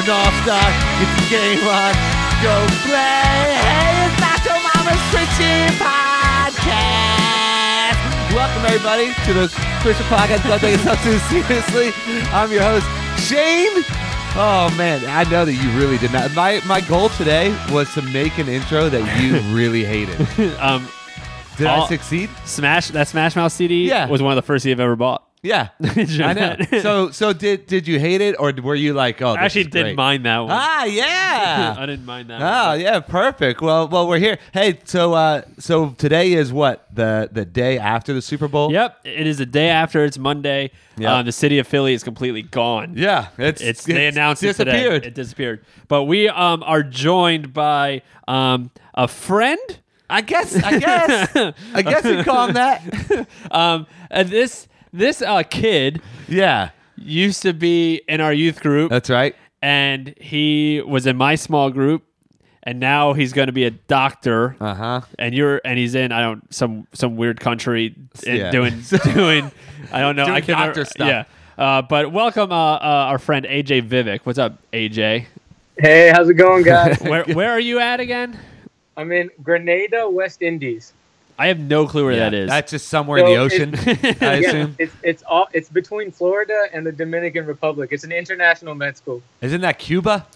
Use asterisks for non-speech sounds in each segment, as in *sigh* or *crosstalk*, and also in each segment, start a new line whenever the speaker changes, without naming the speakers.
You're an all-star. Get the game on. Go play. Hey, it's Nacho Mama's Christian Podcast. Welcome, everybody, to the Christian Podcast. Don't take yourself too seriously. I'm your host, Shane. Oh, man. I know that you really did not. My, my goal today was to make an intro that you *laughs* really hated.
Um,
Did I succeed?
Smash that Smash Mouth CD
Yeah.
was one of the first you've ever bought.
Yeah. *laughs* I know. *laughs* So, so did did you hate it, or were you like, oh,
I actually
is
didn't mind that one.
Ah, yeah. *laughs*
I didn't mind that.
Oh
one.
yeah, perfect. Well, well, we're here. Hey, so uh, so today is what the the day after the Super Bowl.
Yep, it is the day after. It's Monday.
Yep.
Um, the city of Philly is completely gone.
Yeah, it's
It's, they announced it today.
disappeared.
It disappeared. But we um, are joined by um, a friend.
I guess. I guess. I guess you call him that.
Um, and this this uh, kid
Yeah,
used to be in our youth group,
that's right.
and he was in my small group, and now he's going to be a doctor.
Uh huh.
and you're and he's in I don't some some weird country and
Yeah.
doing *laughs* doing I don't know
Doing
I can
doctor stuff.
yeah uh, but welcome uh, uh, our friend AJ Vivek what's up AJ
Hey, how's it going, guys? *laughs*
where where are you at again
I'm in Grenada, West Indies.
I have no clue where
Yeah,
that is
That's just somewhere in the ocean.
it's- *laughs*
I *laughs*
Yeah,
assume.
it's it's all it's between Florida and the Dominican Republic. It's an international med school.
Isn't that Cuba?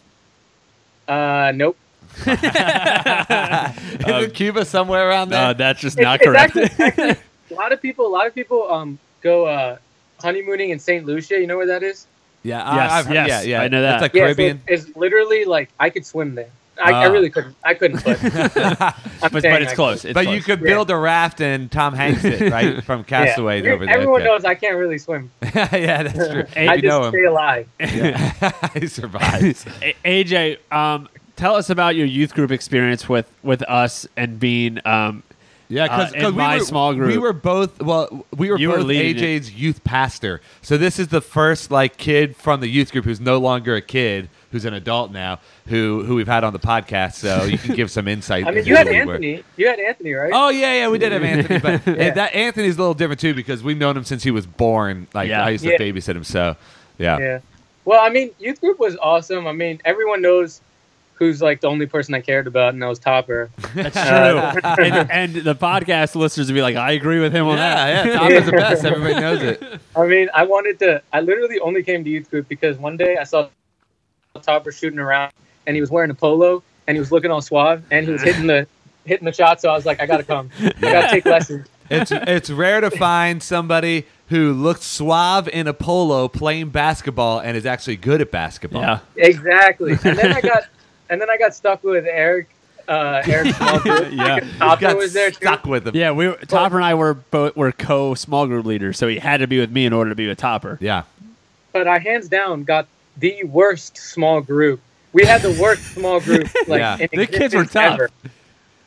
Uh, nope. *laughs*
Isn't Cuba somewhere around there?
uh, that's just not
it's
correct
actually- actually, a lot of people, a lot of people, um, go uh, honeymooning in Saint Lucia. You know where that is?
yeah,
yes,
I, I've,
yes,
yeah, yeah.
I know that.
It's like
Yeah, so
Caribbean.
it's literally like I could swim there. I, I
Ah.
really couldn't. I couldn't. *laughs* But, I'm
but, but it's
I
close it's
but
close.
you could
Yeah.
build a raft and Tom Hanks it right *laughs* from
Yeah.
Castaway over there.
Everyone
Okay.
knows I can't really swim. *laughs*
yeah, that's true.
Hey,
I just
know him.
stay alive.
Yeah. he survives.
A- AJ um, tell us about your youth group experience with with us and being um,
Yeah,
Uh,
because
in my
we were,
small group.
we were both well, we were
You
both
leading
AJ's youth pastor. So this is the first like kid from the youth group who's no longer a kid, who's an adult now, who who we've had on the podcast. So you can give some insight. *laughs*
I mean, you had
who we were.
Anthony. You had Anthony, right?
Oh yeah, yeah, we did have Anthony, but *laughs*
Yeah.
that Anthony's a little different too because we've known him since he was born. Like
Yeah.
I used to
Yeah.
babysit him, so yeah.
Yeah. Well, I mean, youth group was awesome. I mean, everyone knows who's like the only person I cared about, and that was Topper. *laughs*
that's
Uh,
true and, and the podcast listeners would be like I agree with him on that
Yeah, yeah, the best. Everybody knows it.
I mean, I wanted to. I literally only came to youth group because one day I saw Topper shooting around, and he was wearing a polo, and he was looking all suave, and he was hitting the hitting the shot. So I was like, I gotta come. I gotta take lessons.
It's it's rare to find somebody who looks suave in a polo playing basketball and is actually good at basketball.
yeah
Exactly. And then I *laughs* got, and then I got stuck with Eric. Uh, Eric Small *laughs* Group.
Yeah.
because Topper was there too.
stuck with him.
Yeah, we were, Topper and I were both were co small group leaders, so he had to be with me in order to be with Topper.
Yeah.
but I hands down got the worst small group. We had the worst small group *laughs* like
Yeah.
in
The kids were tough.
ever.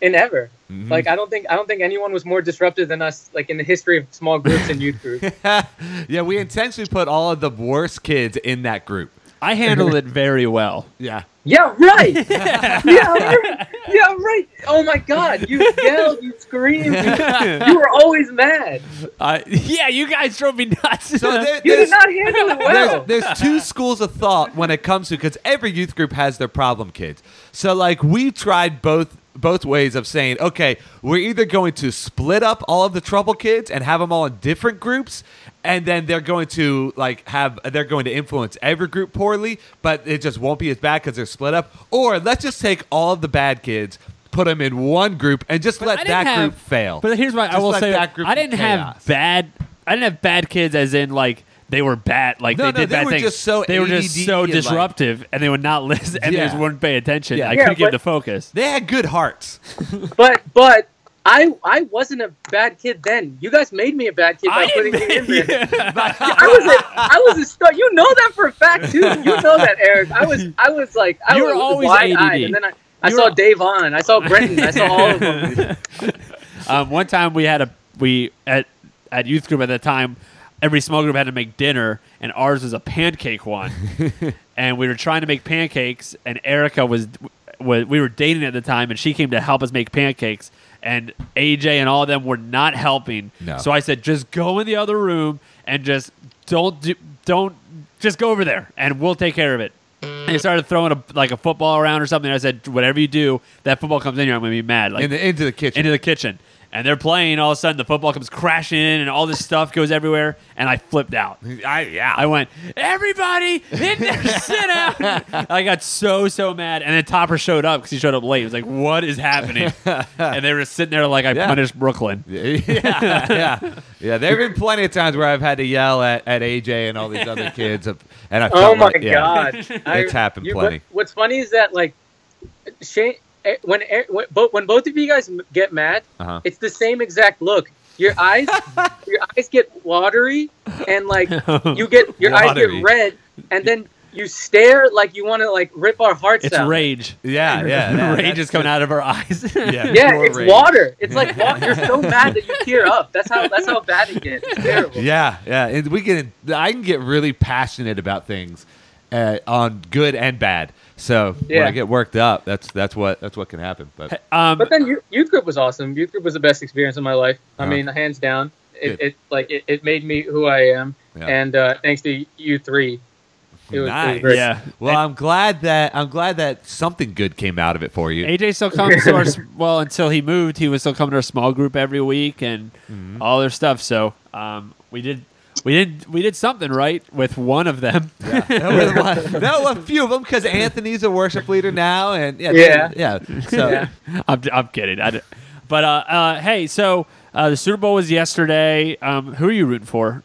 In ever.
Mhm.
Like I don't think I don't think anyone was more disruptive than us like in the history of small groups and youth groups. *laughs*
yeah, we intentionally put all of the worst kids in that group.
I handled it very well.
Yeah.
yeah, right. *laughs* yeah, right. Yeah, right. Oh my god, you yelled, you screamed, you, you were always mad.
Uh, yeah, you guys drove me nuts.
So there,
You
there's,
did not handle it well.
there's, there's two schools of thought when it comes to because every youth group has their problem kids. So like we tried both both ways of saying, okay, we're either going to split up all of the trouble kids and have them all in different groups, and then they're going to like have they're going to influence every group poorly, but it just won't be as bad because they're split up. Or let's just take all of the bad kids. Put them in one group and just
I
let that
have-
group fail.
But here's why I will say:
that group
I didn't have bad. I didn't have bad kids, as in like they were bad, like
No,
they
no,
did
they
bad
were
things.
just so
they were just so
and, like-
disruptive, and they would not *laughs* listen, and they just wouldn't pay attention.
Yeah.
I
Yeah,
couldn't keep
but-
the focus.
they had good hearts. *laughs*
But but I I wasn't a bad kid then. You guys made me a bad kid by
I
putting
didn't-
me in there.
Yeah.
I was a I was a star. You know that for a fact too. You know that, Eric. I was I was like I
You were
was
always
wide eyed, and then I, I
You
saw
were-
Dave on. I saw Brenton. I saw all of them. *laughs*
Um, one time we had a we at at youth group at the time, every small group had to make dinner, and ours was a pancake one. *laughs* and we were trying to make pancakes, and Erica was, was we were dating at the time, and she came to help us make pancakes. And AJ and all of them were not helping.
No.
So I said, just go in the other room and just don't do, don't just go over there, and we'll take care of it. And they started throwing a like a football around or something. I said, "Whatever you do, that football comes in here, I'm going to be mad." Like
In the, into the kitchen.
into the kitchen. And they're playing. All of a sudden, the football comes crashing in, and all this stuff goes everywhere. And I flipped out.
I, yeah.
I went, everybody in there, *laughs* sit down. I got so so mad, and then Topper showed up because he showed up late. He was like, "What is happening?" *laughs* and they were sitting there like I
Yeah.
punished Brooklyn.
yeah, yeah, yeah. There have been plenty of times where I've had to yell at, at AJ and all these other kids, and I oh felt
Oh my
like, yeah.
god,
It's happened
you-
plenty.
what- what's funny is that like Shane, when eh, when both when both of you guys get mad,
Uh-huh.
it's the same exact look. Your eyes, *laughs* your eyes get watery, and like you get *laughs* your eyes get red, and then you stare like you want to like rip our hearts
It's
out.
rage.
Yeah, yeah. *laughs* yeah,
rage is coming out of our eyes.
Yeah.
Yeah, it's
rage.
water. It's like wa- you're so mad that you tear up. That's how that's how bad it gets. It's terrible.
Yeah, yeah. And we get. I can get really passionate about things, uh, on good and bad. So when
Yeah.
I get worked up, that's that's what that's what can happen. But
um,
But then youth, youth group was awesome. Youth group was the best experience of my life. I
Uh-huh.
mean, hands down. It, it like it, it made me who I am,
Yeah.
and uh, thanks to you three, it was, it
Nice.
was great.
yeah.
well, I'm glad that I'm glad that something good came out of it for you.
AJ still comes to our *laughs* well until he moved. He was still coming to our small group every week and
Mm-hmm.
all their stuff. So um, we did we did we did something right with one of them.
Yeah, that *laughs* was that was a few of them because Anthony's a worship leader now, and yeah,
Yeah.
yeah. So *laughs*
Yeah.
I'm, I'm kidding. I d- but uh, uh, hey, so uh, the Super Bowl was yesterday. Um, who are you rooting for?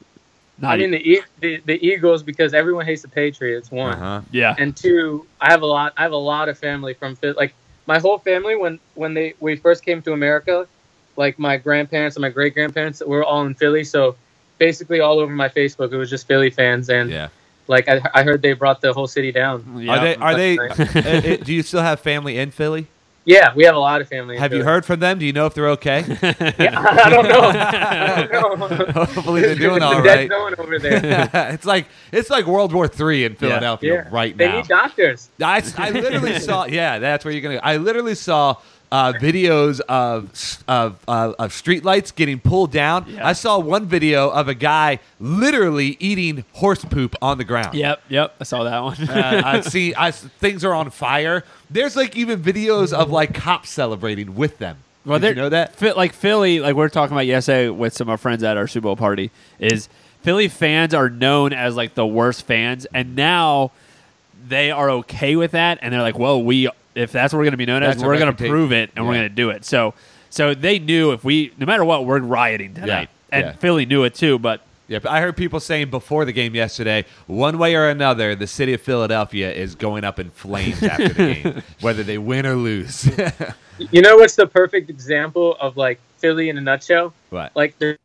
Not
I mean the, E- the the Eagles because everyone hates the Patriots. One
uh-huh.
yeah.
and two. I have a lot. I have a lot of family from Phil- like my whole family when when they we first came to America, like my grandparents and my great grandparents were all in Philly. So basically, all over my Facebook, it was just Philly fans, and
yeah.
like I, I heard they brought the whole city down.
Yeah.
Are they? Are they?
That's
uh, *laughs* uh, do you still have family in Philly?
Yeah, we have a lot of family.
Have you heard from them? Do you know if they're okay? *laughs*
Yeah, I don't know. *laughs* I don't know.
Hopefully they're doing
all right. a
all
dead zone over there.
it's like it's like World War Three in Philadelphia
Yeah,
right
they
now.
They need doctors.
I, I literally saw yeah that's where you're gonna I literally saw uh, videos of of uh, of streetlights getting pulled down.
Yeah.
I saw one video of a guy literally eating horse poop on the ground.
Yep, yep. I saw that one.
uh, I *laughs* see. I things are on fire. There's like even videos of like cops celebrating with them.
Well,
Did you know that?
Like Philly, like we are talking about yesterday with some of our friends at our Super Bowl party, is Philly fans are known as like the worst fans, and now they are okay with that, and they're like, "Well, we if that's what we're going to be known as,
That's our
we're going to prove it, and we're going to do it." So, so they knew if we, no matter what, we're rioting tonight, and
yeah.
Philly knew it too. But
Yeah, but I heard people saying before the game yesterday, one way or another, the city of Philadelphia is going up in flames after the *laughs* game, whether they win or lose. *laughs*
You know what's the perfect example of like Philly in a nutshell?
what?
Like the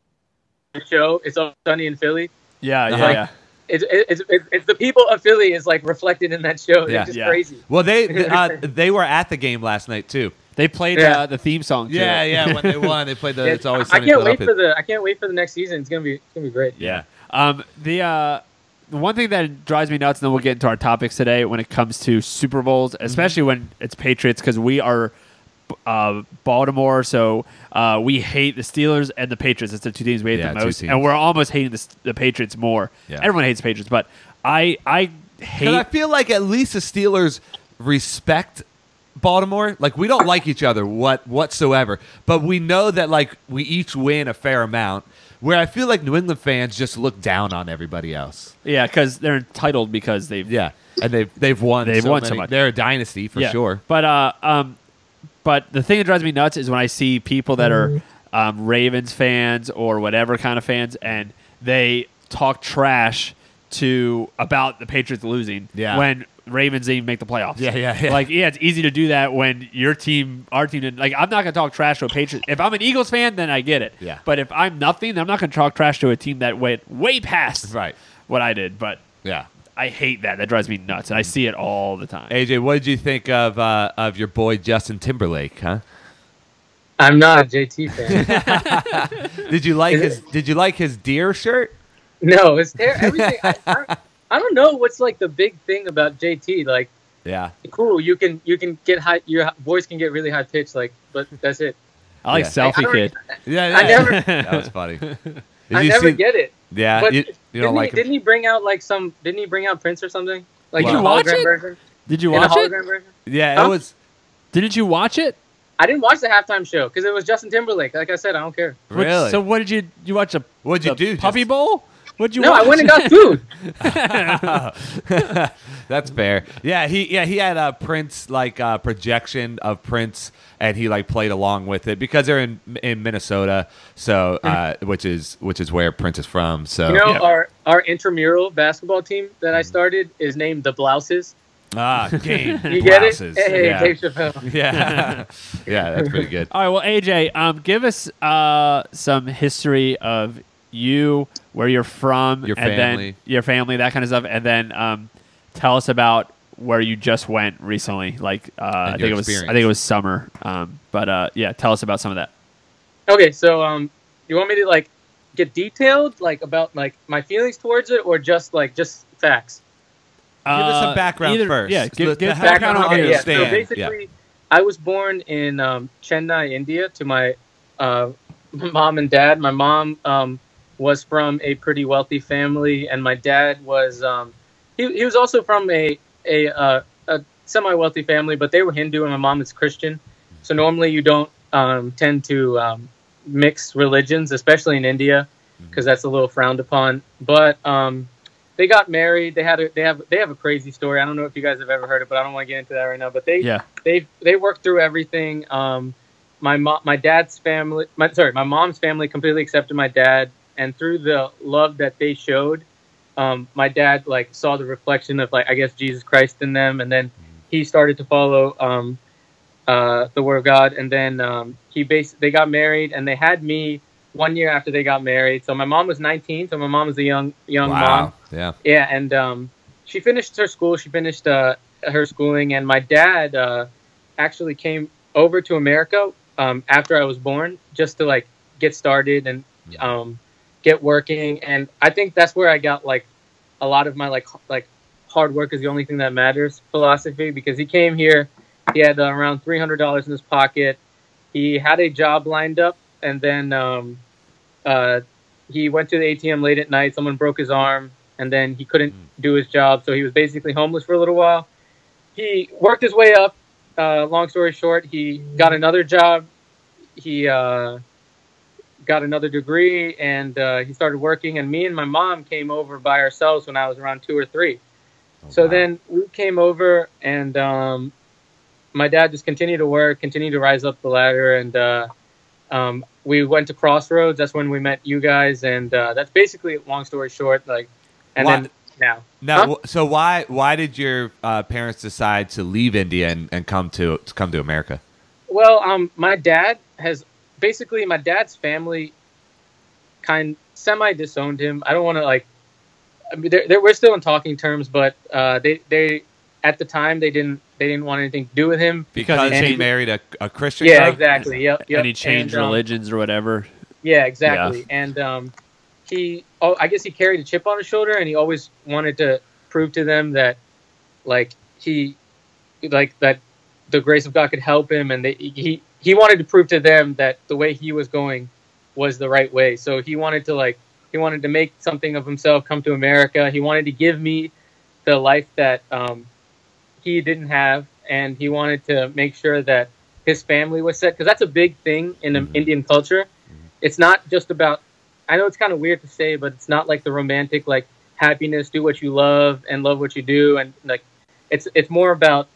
show, it's all sunny in Philly.
yeah, yeah,
Uh-huh.
yeah.
It's, it's, it's, it's the people of Philly is like reflected in that show.
Yeah.
It's just
Yeah.
crazy.
Well, they *laughs* uh, they were at the game last night too.
They played
Yeah.
uh, the theme song. To
Yeah,
it.
yeah. When they *laughs* won, they played the.
Yeah,
It's always
I can't wait for the I can't wait for the next season. It's gonna be it's gonna be great.
Yeah.
Um, the uh, the one thing that drives me nuts, and then we'll get into our topics today when it comes to Super Bowls,
Mm-hmm.
especially when it's Patriots, because we are uh, Baltimore, so uh, we hate the Steelers and the Patriots. It's the two teams we hate
Yeah,
the most, and we're almost hating the, the Patriots more.
Yeah.
Everyone hates the Patriots, but I I
Because I feel like at least the Steelers respect Baltimore. Like we don't like each other what whatsoever, but we know that like we each win a fair amount. Where I feel like New England fans just look down on everybody else.
Yeah, because they're entitled because they've
Yeah, and they've they've won.
They've
so
won so
many-
much.
They're a dynasty for
Yeah.
sure.
But uh, um, but the thing that drives me nuts is when I see people that are um, Ravens fans or whatever kind of fans, and they talk trash to about the Patriots losing.
Yeah.
When Ravens didn't even make the playoffs.
Yeah, yeah, yeah.
Like, yeah, it's easy to do that when your team, our team, didn't- like, I'm not gonna talk trash to a Patriots. If I'm an Eagles fan, then I get it.
Yeah.
But if I'm nothing, then I'm not gonna talk trash to a team that went way past
Right.
what I did. But
Yeah.
I hate that. That drives me nuts, and I see it all the time.
AJ, what did you think of uh, of your boy Justin Timberlake? Huh?
I'm not a JT fan. *laughs*
Did you like his Did you like his deer shirt?
no, it's there. Everything. I, I, I don't know what's like the big thing about JT. Like,
Yeah.
cool, you can you can get high. Your voice can get really high pitched. Like, but that's it.
I like
Yeah.
selfie
I don't-
kid.
Yeah.
I never-
That was funny. *laughs* Did
I
you
never
see-
get it.
Yeah.
But
You, you don't
didn't,
like
he, didn't he bring out like some? Didn't he bring out Prince or something? like
Did you
watch it?
version.
Did you
in a
watch it?
hologram version.
Yeah,
Huh?
it was
Didn't you watch it?
I didn't watch the halftime show because it was Justin Timberlake. Like I said, I don't care.
What-
really.
So what did you you watch a
What'd you do,
Puppy
just-
Bowl? What'd you
No,
watch?
I went and got food. *laughs*
That's fair. Yeah, he yeah he had a Prince like uh, projection of Prince, and he like played along with it because they're in in Minnesota, so uh, which is which is where Prince is from. So
You know,
Yeah.
our our intramural basketball team that I started is named the Blouses.
ah, *laughs* game
You get it? Hey,
yeah.
Dave Chappelle. *laughs*
yeah, yeah, that's pretty good.
All right, well, AJ, um, give us uh, some history of you, where you're from,
Your
and
family.
then your family, that kind of stuff, and then um, tell us about where you just went recently. Like, uh, I think
your
it was, I think it was summer. Um, but uh, yeah, tell us about some of that.
Okay, so um, you want me to like get detailed, like about like my feelings towards it, or just like just facts?
Give us some
Uh,
background
either-
first.
Yeah, give,
Let-
give
to
us
help
background on
people
okay,
you.
yeah. So
understand.
basically, I was born in um, Chennai, India, to my uh, *laughs* mom and dad. My mom um, was from a pretty wealthy family, and my dad was um, he, he was also from a a, uh, a semi wealthy family, but they were Hindu, and my mom is Christian. So normally you don't um, tend to um, mix religions, especially in India, because that's a little frowned upon. But um, they got married. They had a, they have they have a crazy story. I don't know if you guys have ever heard it, but I don't want to get into that right now. But they
Yeah.
they they worked through everything. Um, my mom, my dad's family, my sorry, my mom's family completely accepted my dad, and through the love that they showed, um, my dad like saw the reflection of like I guess Jesus Christ in them, and then he started to follow um, uh, the word of God, and then um, he bas- they got married, and they had me one year after they got married. So my mom was 19, so my mom was a young young mom.
Yeah.
Yeah, and um, she finished her school. She finished uh, her schooling, and my dad uh, actually came over to America um, after I was born, just to like get started and um, get working. And I think that's where I got like a lot of my like like hard work is the only thing that matters philosophy because he came here. He had uh, around three hundred dollars in his pocket. He had a job lined up, and then um, uh, he went to the ATM late at night. Someone broke his arm, and then he couldn't do his job, so he was basically homeless for a little while. He worked his way up. Uh, long story short, he got another job. He uh, got another degree, and uh, he started working. And me and my mom came over by ourselves when I was around two or three. So
wow.
then we came over, and um, my dad just continued to work, continued to rise up the ladder, and uh, um, we went to Crossroads. That's when we met you guys, and uh, that's basically long story short. Like, and
Why-
then now,
Now,
Huh?
so why why did your uh, parents decide to leave India and, and come to, to come to America?
well, um, my dad has basically my dad's family kind semi disowned him. I don't want to like. I mean, they're, they're, we're still in talking terms, but uh, they they at the time they didn't they didn't want anything to do with him.
Because
he
he married a, a Christian.
Yeah,
girl?
exactly. Yep, yep.
and he changed
And, um,
religions or whatever.
Yeah, exactly. And um, he, oh, I guess he carried a chip on his shoulder, and he always wanted to prove to them that, like he, like that, the grace of God could help him, and they, he he wanted to prove to them that the way he was going was the right way. So he wanted to like he wanted to make something of himself, come to America. He wanted to give me the life that um, he didn't have, and he wanted to make sure that his family was set because that's a big thing in
Mhm.
Indian culture. It's not just about. I know it's kind of weird to say, but it's not like the romantic like happiness, do what you love and love what you do, and like it's it's more about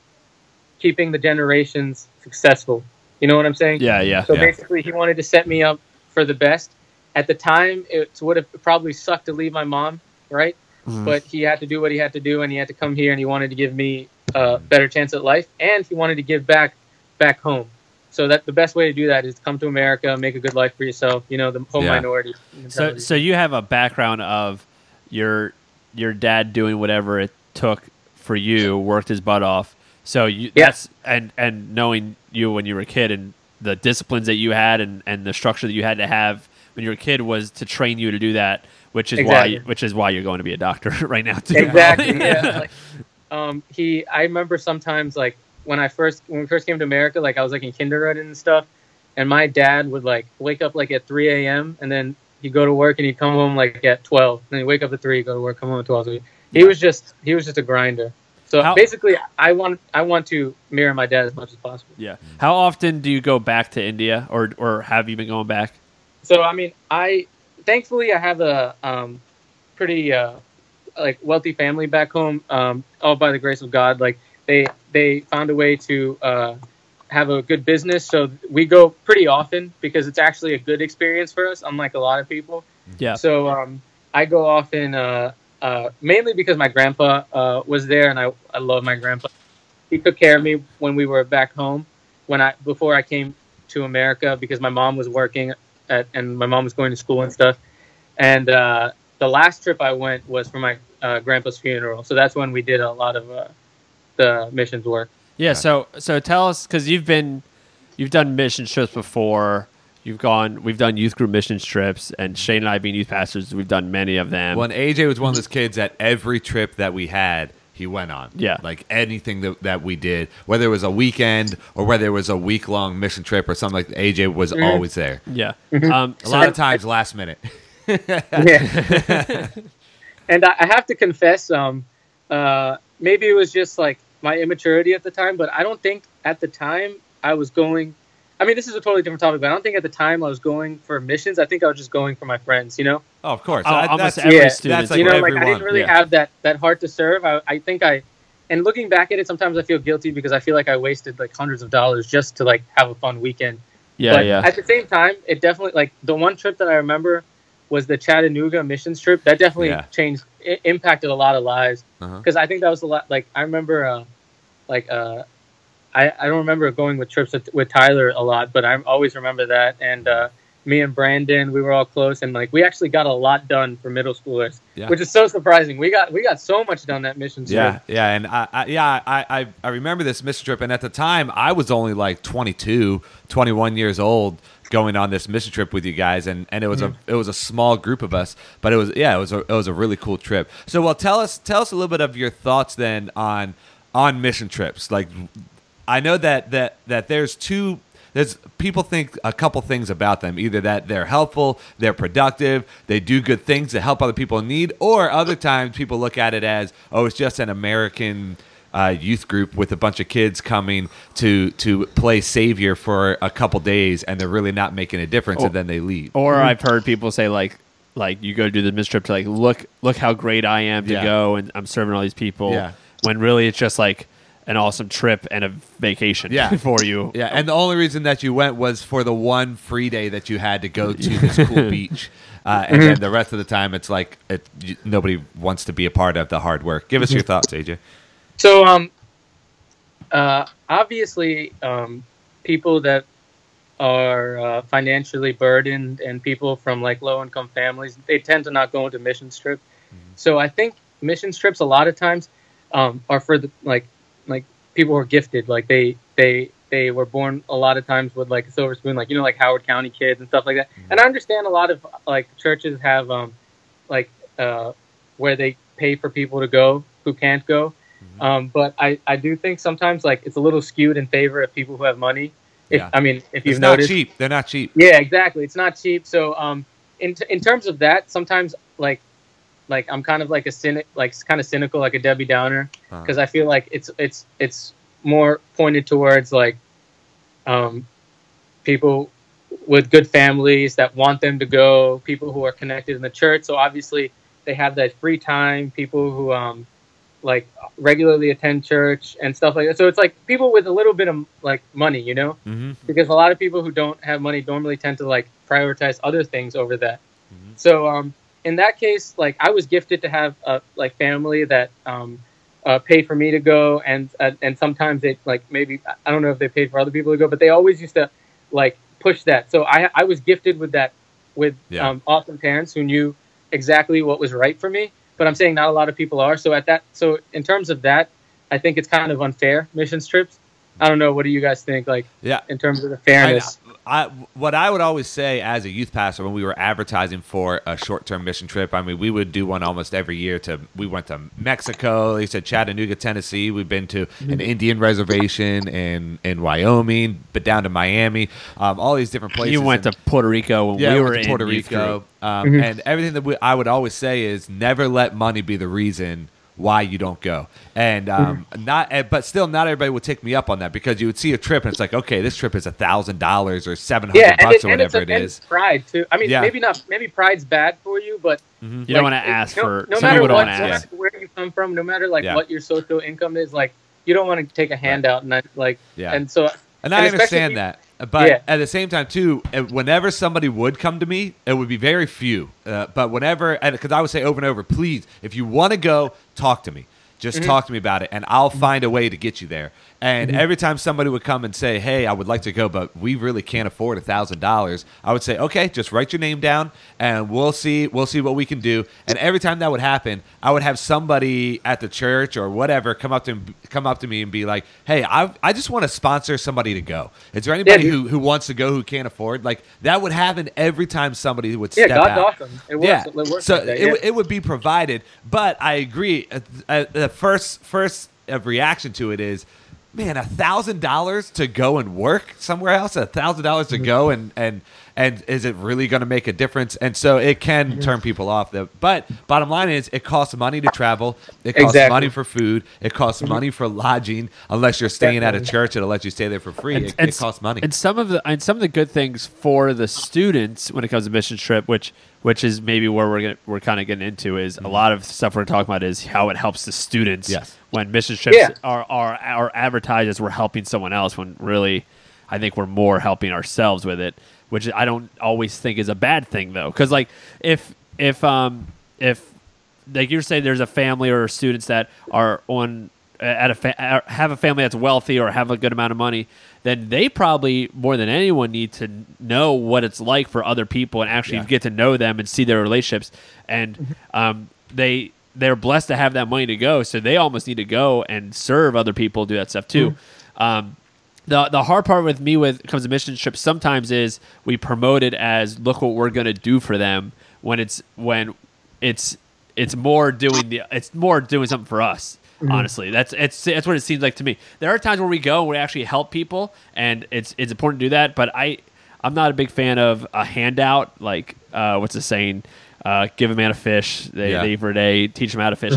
keeping the generations successful. You know what I'm saying?
Yeah, yeah.
So
Yeah.
basically, he wanted to set me up for the best. At the time, it would have probably sucked to leave my mom, right?
Mhm.
But he had to do what he had to do, and he had to come here, and he wanted to give me a better chance at life, and he wanted to give back back home. So that the best way to do that is to come to America, make a good life for yourself. You know, the whole
Yeah.
minority.
So, so you have a background of your your dad doing whatever it took for you, worked his butt off. So you
Yeah.
that's and and knowing you when you were a kid and the disciplines that you had and and the structure that you had to have when you were a kid was to train you to do that, which is
Exactly.
why which is why you're going to be a doctor *laughs* right now too.
exactly. yeah. Like, *laughs* *laughs* um, he, I remember sometimes like when I first when we first came to America, like I was like in kindergarten and stuff, and my dad would like wake up like at 3 a.m. and then he'd go to work and he'd come home like at 12. And then he'd wake up at three, go to work, come home at 12. So he, he was just he was just a grinder. So
How-
basically, I want I want to mirror my dad as much as possible.
Yeah. How often do you go back to India, or or have you been going back?
So I mean, I thankfully I have a um, pretty uh, like wealthy family back home. Um, all by the grace of God. Like they they found a way to uh, have a good business, so we go pretty often because it's actually a good experience for us, unlike a lot of people.
Yeah.
So um, I go often uh, uh, mainly because my grandpa uh, was there, and I I love my grandpa. He took care of me when we were back home, when I before I came to America because my mom was working at, and my mom was going to school and stuff. And uh, the last trip I went was for my uh, grandpa's funeral, so that's when we did a lot of uh, the missions work.
Yeah. So so tell us because you've been you've done mission trips before. You've gone. We've done youth group mission trips, and Shane and I, being youth pastors, we've done many of them.
When AJ was one of those kids that every trip that we had, he went on.
Yeah.
Like anything that, that we did, whether it was a weekend or whether it was a week long mission trip or something like that, AJ was
Mhm.
always there.
yeah.
Mm-hmm.
Um,
A
so-
lot of times last minute. *laughs*
yeah. and I, I have to confess, um, uh, maybe it was just like my immaturity at the time, but I don't think at the time I was going. I mean, this is a totally different topic, but I don't think at the time I was going for missions. I think I was just going for my friends, you know.
Oh, of course.
Oh,
I-
almost
that's,
every
yeah,
student.
that's like
you know,
everyone.
like I didn't really
yeah.
have that that heart to serve. I, I think I, and looking back at it, sometimes I feel guilty because I feel like I wasted like hundreds of dollars just to like have a fun weekend.
yeah,
but
yeah.
At the same time, it definitely like the one trip that I remember was the Chattanooga missions trip. That definitely
Yeah.
changed, i impacted a lot of lives
Uh-huh.
because I think that was a lot. Like I remember, uh, like uh, I I don't remember going with trips with, with Tyler a lot, but I always remember that. And uh, me and Brandon, we were all close, and like we actually got a lot done for middle schoolers,
Yeah.
which is so surprising. We got we got so much done that mission trip.
Yeah, yeah, and I, I yeah, I, I, I remember this mission trip, and at the time I was only like 22, 21 years old, going on this mission trip with you guys, and, and it was a it was a small group of us, but it was yeah, it was a it was a really cool trip. So, well, tell us tell us a little bit of your thoughts then on on mission trips. Like, I know that that that there's two. There's people think a couple things about them. Either that they're helpful, they're productive, they do good things to help other people in need, or other times people look at it as, oh, it's just an American uh, youth group with a bunch of kids coming to to play savior for a couple days, and they're really not making a difference, and then they leave.
Or I've heard people say like like you go do the mission trip to like look look how great I am to
Yeah.
go and I'm serving all these people.
Yeah.
When really it's just like an awesome trip and a vacation
Yeah. *laughs*
for you.
Yeah, and the only reason that you went was for the one free day that you had to go to this cool *laughs* beach, uh, and then the rest of the time it's like it, you, nobody wants to be a part of the hard work. Give us your thoughts, AJ.
So, um, uh, obviously, um, people that are uh, financially burdened and people from like low income families, they tend to not go into mission trip. So I think mission trips a lot of times um, are for the like like people were gifted, like they they they were born a lot of times with like a silver spoon, like you know like Howard County kids and stuff like that. And I understand a lot of like churches have um, like uh, where they pay for people to go who can't go. Um, but I, I do think sometimes like it's a little skewed in favor of people who have money. If,
Yeah.
I mean, if you've
It's not cheap. They're not cheap.
yeah, exactly. It's not cheap. So, um, in in terms of that, sometimes like like I'm kind of like a cynic, like kind of cynical, like a Debbie Downer,
Uh-huh.
because I feel like it's it's it's more pointed towards like um, people with good families that want them to go, people who are connected in the church. So obviously they have that free time. People who um, like regularly attend church and stuff like that. So it's like people with a little bit of like money, you know
Mm-hmm.
because a lot of people who don't have money normally tend to like prioritize other things over that.
Mhm.
So um, in that case, like I was gifted to have a like family that um, uh, pay for me to go, and uh, and sometimes they like maybe I don't know if they paid for other people to go, but they always used to like push that. So I I was gifted with that with
Yeah.
um, awesome parents who knew exactly what was right for me. But I'm saying not a lot of people are. So at that, so in terms of that, I think it's kind of unfair missions trips. I don't know. What do you guys think? Like
Yeah.
in terms of the fairness.
I, what I would always say as a youth pastor when we were advertising for a short-term mission trip, I mean, we would do one almost every year. To we went to Mexico, you said Chattanooga, Tennessee. We've been to an Indian reservation in in Wyoming, but down to Miami, um, all these different places.
You went
And-
to Puerto Rico when
yeah,
we were in
Puerto Rico, um,
Mhm.
and everything that we, I would always say is never let money be the reason why you don't go. And um,
Mm-hmm.
not, eh, but still, not everybody would take me up on that because you would see a trip and it's like, okay, this trip is a thousand dollars or seven hundred
Yeah,
bucks
it,
or
and it's
whatever
a,
it
and pride too. I mean,
Yeah.
maybe not. Maybe pride's bad for you, but
You
like,
don't want to ask
no,
for.
No
some
matter what, no
ask.
matter where you come from, no matter like
Yeah.
what your social income is, like you don't want to take a handout and that, like,
Yeah.
and so
And I understand
if-
that. But
Yeah.
at the same time, too, uh, whenever somebody would come to me, it would be very few. Uh, but whenever, because I would say over and over, please, if you want to go, talk to me. Just
Mm-hmm.
talk to me about it, and I'll find a way to get you there. And
Mm-hmm.
every time somebody would come and say, "Hey, I would like to go, but we really can't afford a thousand dollars," I would say, "Okay, just write your name down, and we'll see. We'll see what we can do." And every time that would happen, I would have somebody at the church or whatever come up to come up to me and be like, "Hey, I I just want to sponsor somebody to go. Is there anybody
dude.
who who wants to go who can't afford?" Like that would happen every time somebody would
yeah,
step
God's
out.
awesome. It works.
Yeah.
It works
so
like that,
it,
yeah.
w- it would be provided, but I agree. Uh, uh, the first first of reaction to it is, man, a thousand dollars to go and work somewhere else, a thousand dollars
Mm-hmm.
to go and and and is it really going to make a difference? And so it can
Mm-hmm.
turn people off. The, but bottom line is, it costs money to travel. It costs
Exactly.
money for food. It costs money for lodging. Unless you're staying at a church, it'll let you stay there for free. it, it costs money.
And some of the and some of the good things for the students when it comes to mission trip, which which is maybe where we're gonna, we're kind of getting into, is a lot of stuff we're talking about is how it helps the students.
Mm-hmm. Yes.
When mission trips
Yeah.
are, are are advertised as we're helping someone else, when really, I think we're more helping ourselves with it, which I don't always think is a bad thing though, because like if if um if like you're saying there's a family or students that are on at a fa- uh, have a family that's wealthy or have a good amount of money then they probably more than anyone need to know what it's like for other people and actually
Yeah.
get to know them and see their relationships and um, they they're blessed to have that money to go so they almost need to go and serve other people do that stuff too um, the the hard part with me with comes to mission trips sometimes is we promote it as look what we're gonna do for them when it's when it's it's more doing the it's more doing something for us. Honestly, that's it's that's what it seems like to me. There are times where we go and we actually help people, and it's it's important to do that. But I I'm not a big fan of a handout. Like uh, what's the saying? Uh, give a man a fish, they,
Yeah.
they for a day. Teach them how to fish.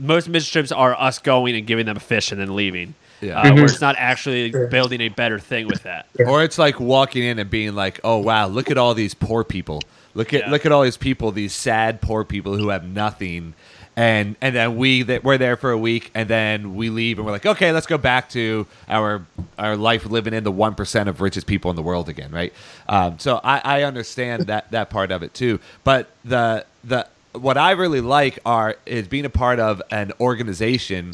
Most mission trips are us going and giving them a fish and then leaving.
Yeah.
Uh, where it's not actually building a better thing with that.
Or it's like walking in and being like, "Oh wow, look at all these poor people. Look at
Yeah.
look at all these people, these sad poor people who have nothing." And and then we that we're there for a week, and then we leave, and we're like, "Okay, let's go back to our our life living in the one percent of richest people in the world again, right?" Um, so I, I understand that that part of it too. But the the what I really like are is being a part of an organization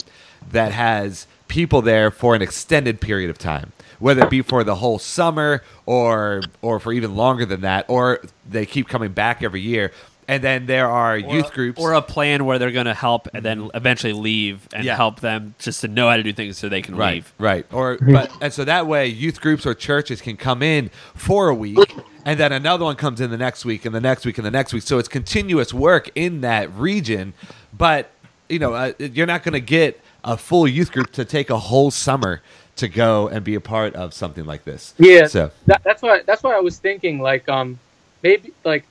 that has people there for an extended period of time whether it be for the whole summer or or for even longer than that or they keep coming back every year and then there are youth groups.
or a plan where they're going to help and then eventually leave and
Yeah.
help them just to know how to do things so they can
right
leave.
right. Or *laughs* but and so that way youth groups or churches can come in for a week and then another one comes in the next week and the next week and the next week. So it's continuous work in that region but you know uh, you're not going to get a full youth group to take a whole summer to go and be a part of something like this.
Yeah,
so
that, that's why that's why I was thinking like um maybe like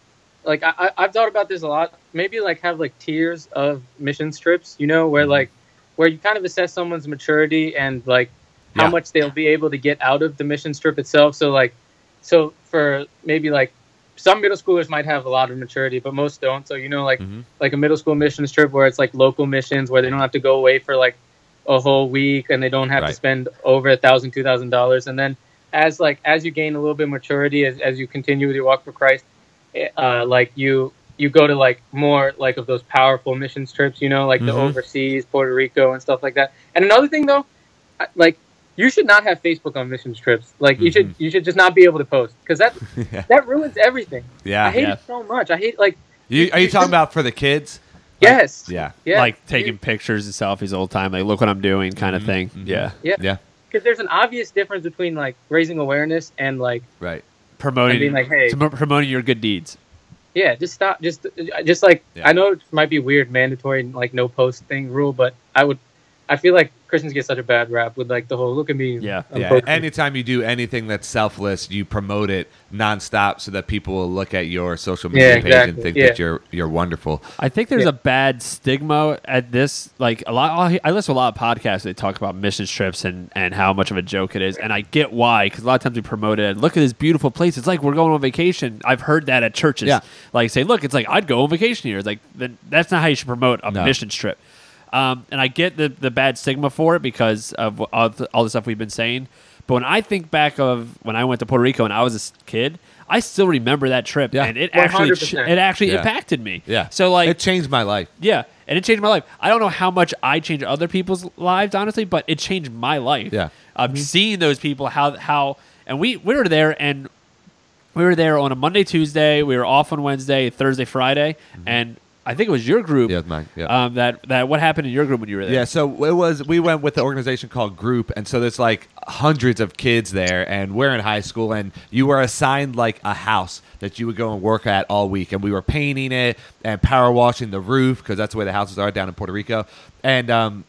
like I I- I've thought about this a lot. Maybe like have like tiers of mission trips, you know,
Mm-hmm.
where like where you kind of assess someone's maturity and like how
Yeah.
much they'll be able to get out of the mission trip itself. So like so for maybe like some middle schoolers might have a lot of maturity, but most don't. So you know like
Mhm.
like a middle school missions trip where it's like local missions where they don't have to go away for like a whole week and they don't have
Right.
to spend over a thousand two thousand dollars and then as like as you gain a little bit of maturity as, as you continue with your walk for christ uh, like you you go to like more like of those powerful missions trips you know like the
Mhm.
overseas puerto rico and stuff like that. And another thing though like you should not have facebook on missions trips. Like you should you should just not be able to post because that *laughs*
Yeah.
that ruins everything.
Yeah
i hate
Yeah.
it so much. I hate like
you, are you talking about for the kids?
Yes.
yeah.
Yeah.
Like taking pictures and selfies all the time, like look what I'm doing kind of thing.
mhm.
Yeah.
yeah.
Yeah.
Because there's an obvious difference between like raising awareness and like
right
Promoting
being like, hey.
to- promoting your good deeds.
Yeah, just stop. Just, just like
Yeah.
I know it might be weird, mandatory, like no post thing rule, but I would, I feel like Christians get such a bad rap with like the whole look at me.
Yeah.
I'm
Yeah,
focused."
anytime you do anything that's selfless, you promote it nonstop so that people will look at your social media
Yeah,
page and think
yeah.
that you're you're wonderful.
I think there's
Yeah.
a bad stigma at this. Like a lot, I listen to a lot of podcasts. They talk about mission trips and and how much of a joke it is, and I get why. Because a lot of times we promote it. Look at this beautiful place. It's like we're going on vacation. I've heard that at churches.
Yeah.
Like say, look, it's like I'd go on vacation here. It's like then that's not how you should promote a
No.
mission trip. Um, and I get the the bad stigma for it because of all the, all the stuff we've been saying. But when I think back of when I went to Puerto Rico and I was a kid, I still remember that trip,
Yeah.
and it actually
100%.
it actually
Yeah.
impacted me.
Yeah.
So like
it changed my life.
yeah, and it changed my life. I don't know how much I changed other people's lives, honestly, but it changed my life.
Yeah.
um, seeing those people, how how, and we we were there, and we were there on a Monday, Tuesday. We were off on Wednesday, Thursday, Friday, and I think it was your group.
Yeah, mine. Yeah.
Um, that that what happened in your group when you were there?
Yeah, so it was. We went with the organization called Group, and so there's like hundreds of kids there, and we're in high school, and you were assigned like a house that you would go and work at all week, and we were painting it and power washing the roof because that's the way the houses are down in Puerto Rico, and um,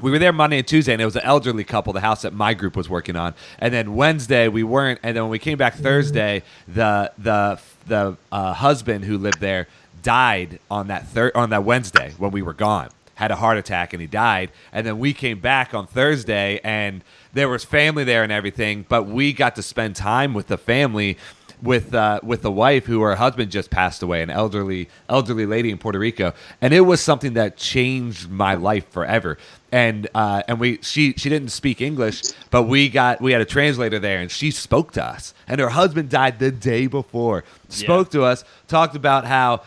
we were there Monday and Tuesday, and it was an elderly couple, the house that my group was working on. And then Wednesday we weren't, and then when we came back Thursday, the the the uh, husband who lived there died on that third on that Wednesday when we were gone. Had a heart attack and he died. And then we came back on Thursday, and there was family there and everything, but we got to spend time with the family with uh, with the wife who her husband just passed away, an elderly elderly lady in Puerto Rico, and it was something that changed my life forever. And uh, and we she she didn't speak English, but we got we had a translator there, and she spoke to us. And her husband died the day before. Spoke to us, talked about how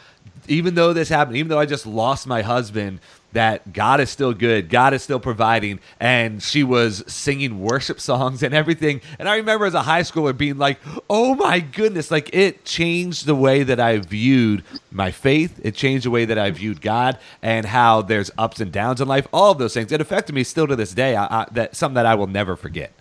even though this happened, even though I just lost my husband, that God is still good, God is still providing, and she was singing worship songs and everything. And I remember as a high schooler being like, "Oh my goodness!" Like it changed the way that I viewed my faith. It changed the way that I viewed God and how there's ups and downs in life. All of those things. It affected me still to this day. I, I, that something that I will never forget.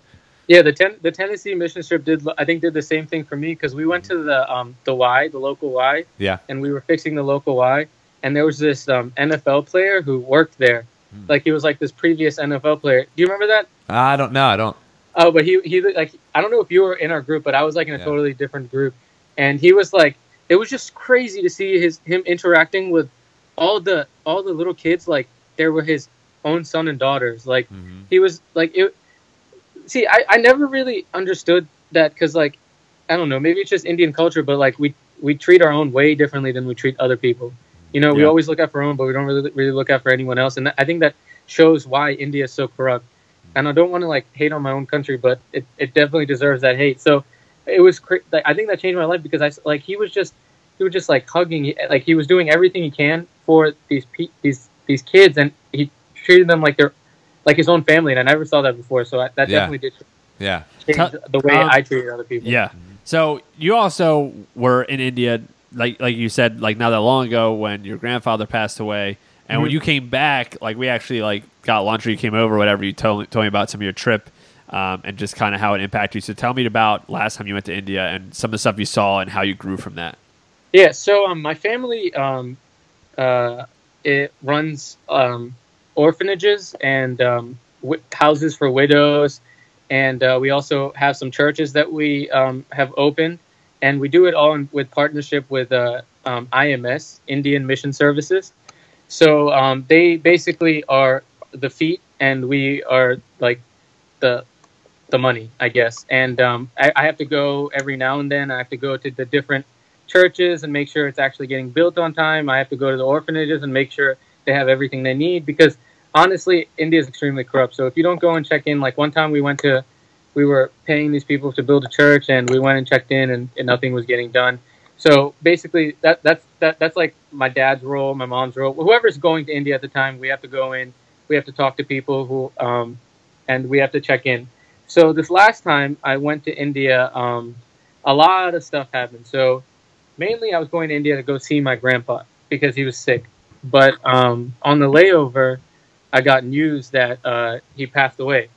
Yeah, the ten, the Tennessee mission trip did I think did the same thing for me because we went to the um the Y, the local Y,
Yeah.
and we were fixing the local Y, and there was this um, NFL player who worked there,
Hmm.
like he was like this previous NFL player. Do you remember that?
I don't know. I don't.
Oh, but he he like I don't know if you were in our group, but I was like in a
Yeah.
totally different group, and he was like it was just crazy to see his him interacting with all the all the little kids like they were his own son and daughters. Like
Mhm.
he was like it. See, I I never really understood that because like I don't know maybe it's just Indian culture, but like we we treat our own way differently than we treat other people. You know, we always look out for our own, but we don't really really look out for anyone else, and I think that shows why India is so corrupt and I don't want to like hate on my own country, but it, it definitely deserves that hate. So it was cra- like I think that changed my life because I like he was just he was just like hugging like he was doing everything he can for these pe- these these kids and he treated them like they're like his own family and I never saw that before. So I, that
Yeah.
definitely did
Yeah.
change
Tell-
the way
um,
I treated other people.
Yeah. So you also were in India, like like you said, like not that long ago when your grandfather passed away, and when
Mhm.
you came back, like we actually like got lunch or you came over, whatever. You told told me about some of your trip. Um, and just kind of how it impacted you. So tell me about last time you went to India and some of the stuff you saw and how you grew from that.
Yeah, so um, my family um, uh, it runs um, orphanages and um, wi- houses for widows, and uh, we also have some churches that we um, have opened, and we do it all in, with partnership with uh, um, IMS Indian Mission Services. So um, they basically are the feet, and we are like the the money, I guess. And um, I, I have to go every now and then. I have to go to the different churches and make sure it's actually getting built on time. I have to go to the orphanages and make sure they have everything they need because honestly, India is extremely corrupt. So if you don't go and check in, like one time we went to, we were paying these people to build a church and we went and checked in and, and nothing was getting done. So basically, that that's that that's like my dad's role, my mom's role. Whoever's going to India at the time, we have to go in. We have to talk to people who, um, and we have to check in. So this last time I went to India, um, a lot of stuff happened. So mainly I was going to India to go see my grandpa because he was sick. But um, on the layover, I got news that uh, he passed away.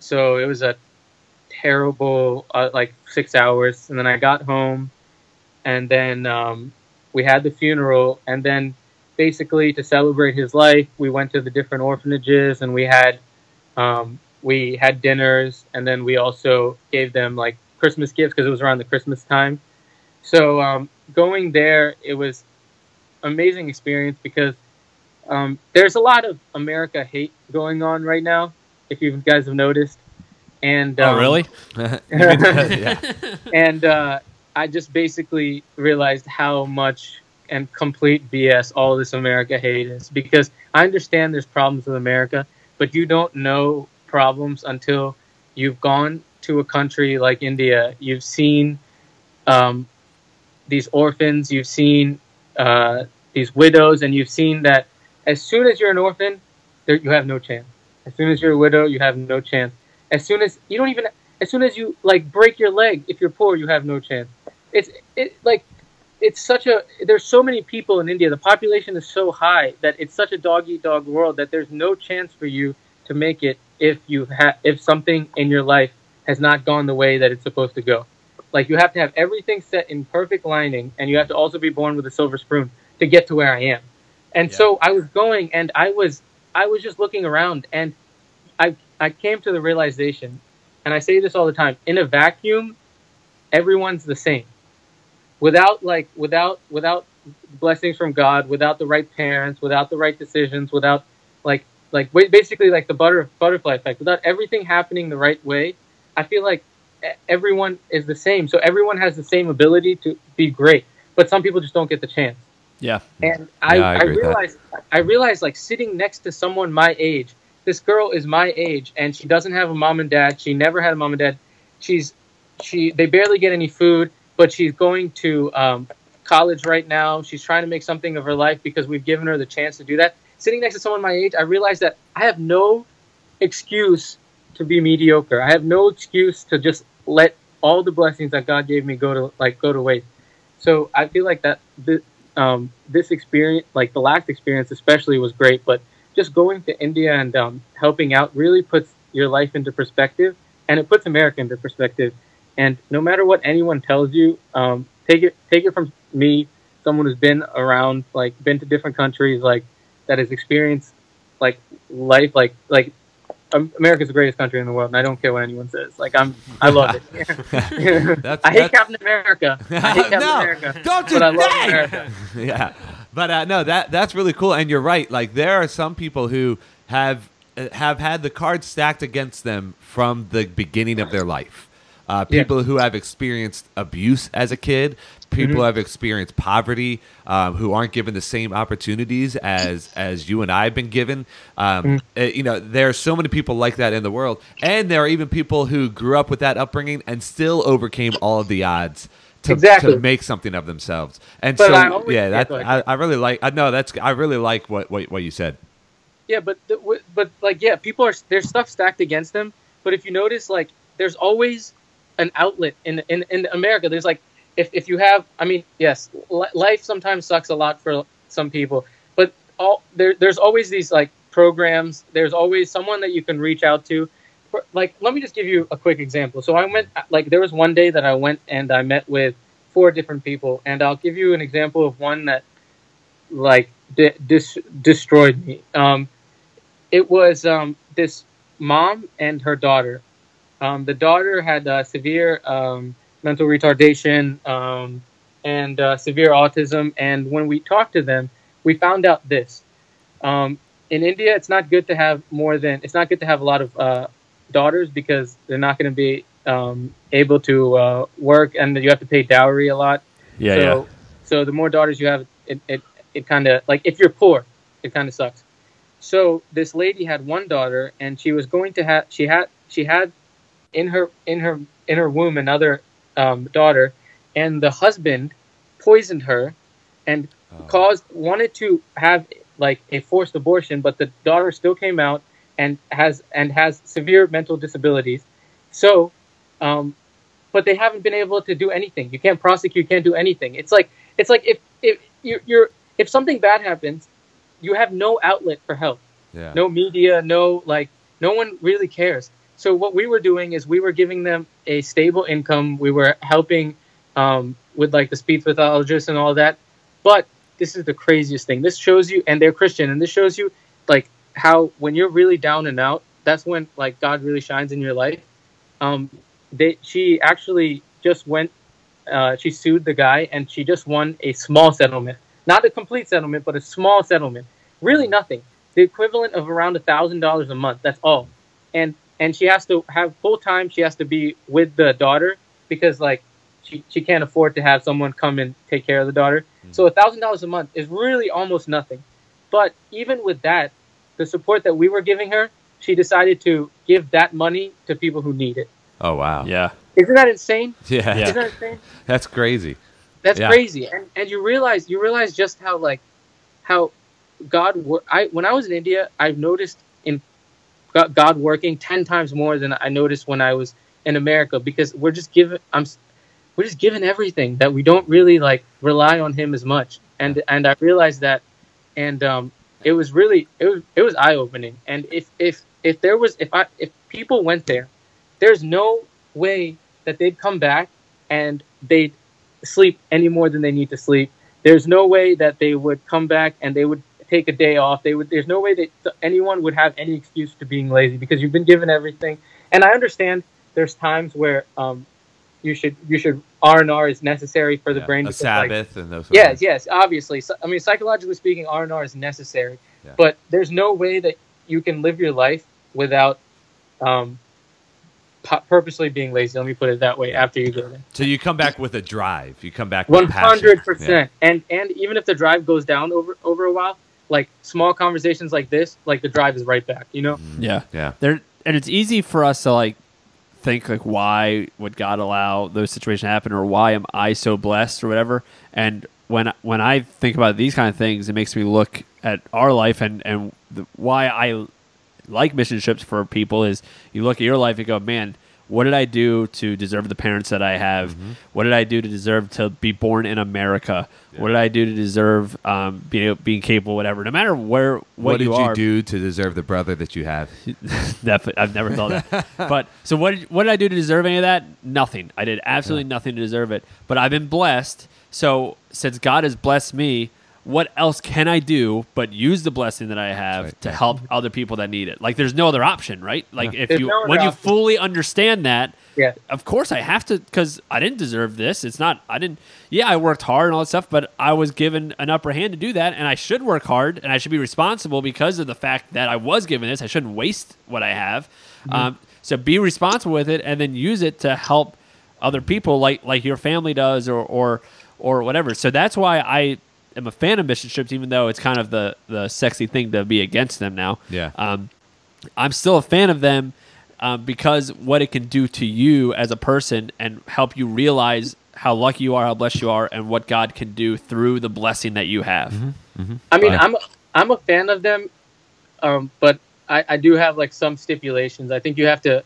So it was a terrible, uh, like six hours. And then I got home, and then um, we had the funeral. And then basically to celebrate his life, we went to the different orphanages and we had Um, we had dinners, and then we also gave them like Christmas gifts because it was around the Christmas time. So um, going there, it was amazing experience because um, there's a lot of America hate going on right now. If you guys have noticed, and
Oh,
um,
really? *laughs* *laughs*
yeah.
and uh, I just basically realized how much and complete BS all this America hate is because I understand there's problems with America, but you don't know problems until you've gone to a country like India. You've seen um, these orphans, you've seen uh, these widows, and you've seen that as soon as you're an orphan, there, you have no chance. As soon as you're a widow, you have no chance. As soon as you don't even, as soon as you like break your leg, if you're poor, you have no chance. It's it like it's such a there's so many people in India. The population is so high that it's such a dog eat dog world that there's no chance for you to make it if you have if something in your life has not gone the way that it's supposed to go. Like you have to have everything set in perfect lining, and you have to also be born with a silver spoon to get to where I am. And
Yeah.
so I was going, and I was I was just looking around, and I I came to the realization, and I say this all the time: in a vacuum, everyone's the same. Without like without without blessings from God, without the right parents, without the right decisions, without like like basically like the butter butterfly effect, without everything happening the right way, I feel like everyone is the same. So everyone has the same ability to be great, but some people just don't get the chance.
Yeah.
And I,
Yeah, I
I,
that.
realized I realized like sitting next to someone my age. This girl is my age and she doesn't have a mom and dad. She never had a mom and dad. She's she they barely get any food, but she's going to um, college right now. She's trying to make something of her life because we've given her the chance to do that. Sitting next to someone my age, I realized that I have no excuse to be mediocre. I have no excuse to just let all the blessings that God gave me go to like go to waste. So I feel like that this, um, this experience, like the last experience especially, was great. But just going to India and um, helping out really puts your life into perspective, and it puts America into perspective. And no matter what anyone tells you, um, take it take it from me, someone who's been around, like been to different countries, like that has experienced like life, like like America's the greatest country in the world, and I don't care what anyone says. Like I'm, I love it. *laughs*
That's- *laughs*
I hate Captain America. I hate *laughs* Captain
no,
America.
don't
but I love! America.
yeah, but uh, no, that that's really cool, and you're right. Like there are some people who have uh, have had the cards stacked against them from the beginning of their life. Uh,
Yeah.
people who have experienced abuse as a kid, people
Mhm.
have experienced poverty, um, who aren't given the same opportunities as as you and I have been given. Um,
Mhm.
uh, you know, there are so many people like that in the world, and there are even people who grew up with that upbringing and still overcame all of the odds. To,
Exactly.
to make something of themselves, and
But
so yeah, that. I, I really like. I know that's I really like what what, what you said.
Yeah, but the, but like yeah, people are there's stuff stacked against them. But if you notice, like there's always an outlet in in in America. There's like if if you have, I mean, yes, li- life sometimes sucks a lot for some people, but all there there's always these like programs. There's always someone that you can reach out to. For, like, let me just give you a quick example. So I went like there was one day that I went and I met with four different people, and I'll give you an example of one that like de- dis- destroyed me. Um, it was um, this mom and her daughter. Um, the daughter had uh, severe um, mental retardation um, and uh, severe autism. And when we talked to them, we found out this: um, in India, it's not good to have more than it's not good to have a lot of uh, daughters because they're not going to be um, able to uh, work, and you have to pay dowry a lot
Yeah,
so,
yeah.
So the more daughters you have, it it, it kind of like if you're poor, it kind of sucks. So this lady had one daughter, and she was going to have she had she had in her in her in her womb another um, daughter, and the husband poisoned her, and caused wanted to have like a forced abortion, but the daughter still came out and has and has severe mental disabilities. So, um, but they haven't been able to do anything. You can't prosecute, you can't do anything. It's like it's like if if you're, you're if something bad happens, you have no outlet for help.
Yeah.
No media, no like no one really cares. So what we were doing is we were giving them a stable income. We were helping um, with like the speech pathologists and all that. But this is the craziest thing. This shows you, and they're Christian, and this shows you like how when you're really down and out, that's when like God really shines in your life. Um, they she actually just went. Uh, she sued the guy and she just won a small settlement, not a complete settlement, but a small settlement. Really nothing. The equivalent of around a thousand dollars a month. That's all. And and she has to have full time. She has to be with the daughter because like she, she can't afford to have someone come and take care of the daughter. Hmm. So a thousand dollars a month is really almost nothing. But even with that, the support that we were giving her, she decided to give that money to people who need it.
Oh wow.
Yeah.
Isn't that insane?
Yeah. *laughs*
Yeah.
Isn't that insane? *laughs*
That's crazy.
That's
Yeah.
crazy. And and you realize you realize just how like how God wor- I when I was in India, I've noticed in God working 10 times more than I noticed when I was in America because we're just given I'm we're just given everything that we don't really like rely on him as much. And and I realized that and um it was really it was it was eye opening. And if if if there was if I if people went there, there's no way that they'd come back and they'd sleep any more than they need to sleep. There's no way that they would come back and they would take a day off. They would. There's no way that anyone would have any excuse to being lazy because you've been given everything. And I understand there's times where um, you should you should R and R is necessary for the
Yeah.
brain.
A
because, like,
Sabbath and those.
Yes,
things.
yes, obviously. So, I mean, psychologically speaking, R and R is necessary,
Yeah.
but there's no way that you can live your life without um, purposely being lazy. Let me put it that way. After you go there,
So you come back with a drive. You come back.
one hundred percent. And and even if the drive goes down over over a while, like small conversations like this, like the drive is right back. You know? Mm.
Yeah.
Yeah.
There and it's easy for us to like think like why would God allow those situations to happen or why am I so blessed or whatever. And when when I think about these kind of things, it makes me look at our life and and the, why I like mission trips for people is you look at your life and go, man, what did I do to deserve the parents that I have?
Mm-hmm.
What did I do to deserve to be born in America? What did I do to deserve um, being being capable, whatever? No matter where what,
What,
you
did you
are,
do to deserve the brother that you have? *laughs*
I've never thought that. *laughs* but so what? Did, what did I do to deserve any of that? Nothing. I did absolutely nothing to deserve it. But I've been blessed. So since God has blessed me, what else can I do but use the blessing that I have
Right.
to help other people that need it? Like there's no other option, right? Like if
There's
you
no other
when you
option.
fully understand that,
Yeah.
of course I have to because I didn't deserve this. It's not I didn't. Yeah, I worked hard and all that stuff, but I was given an upper hand to do that, and I should work hard and I should be responsible because of the fact that I was given this. I shouldn't waste what I have. Um, so be responsible with it, and then use it to help other people, like like your family does, or or or whatever. So that's why I am a fan of mission trips, even though it's kind of the the sexy thing to be against them now.
Yeah.
Um, I'm still a fan of them um, because what it can do to you as a person and help you realize how lucky you are, how blessed you are, and what God can do through the blessing that you have.
I mean,
Right.
I'm I'm a fan of them, um, but I, I do have like some stipulations. I think you have to.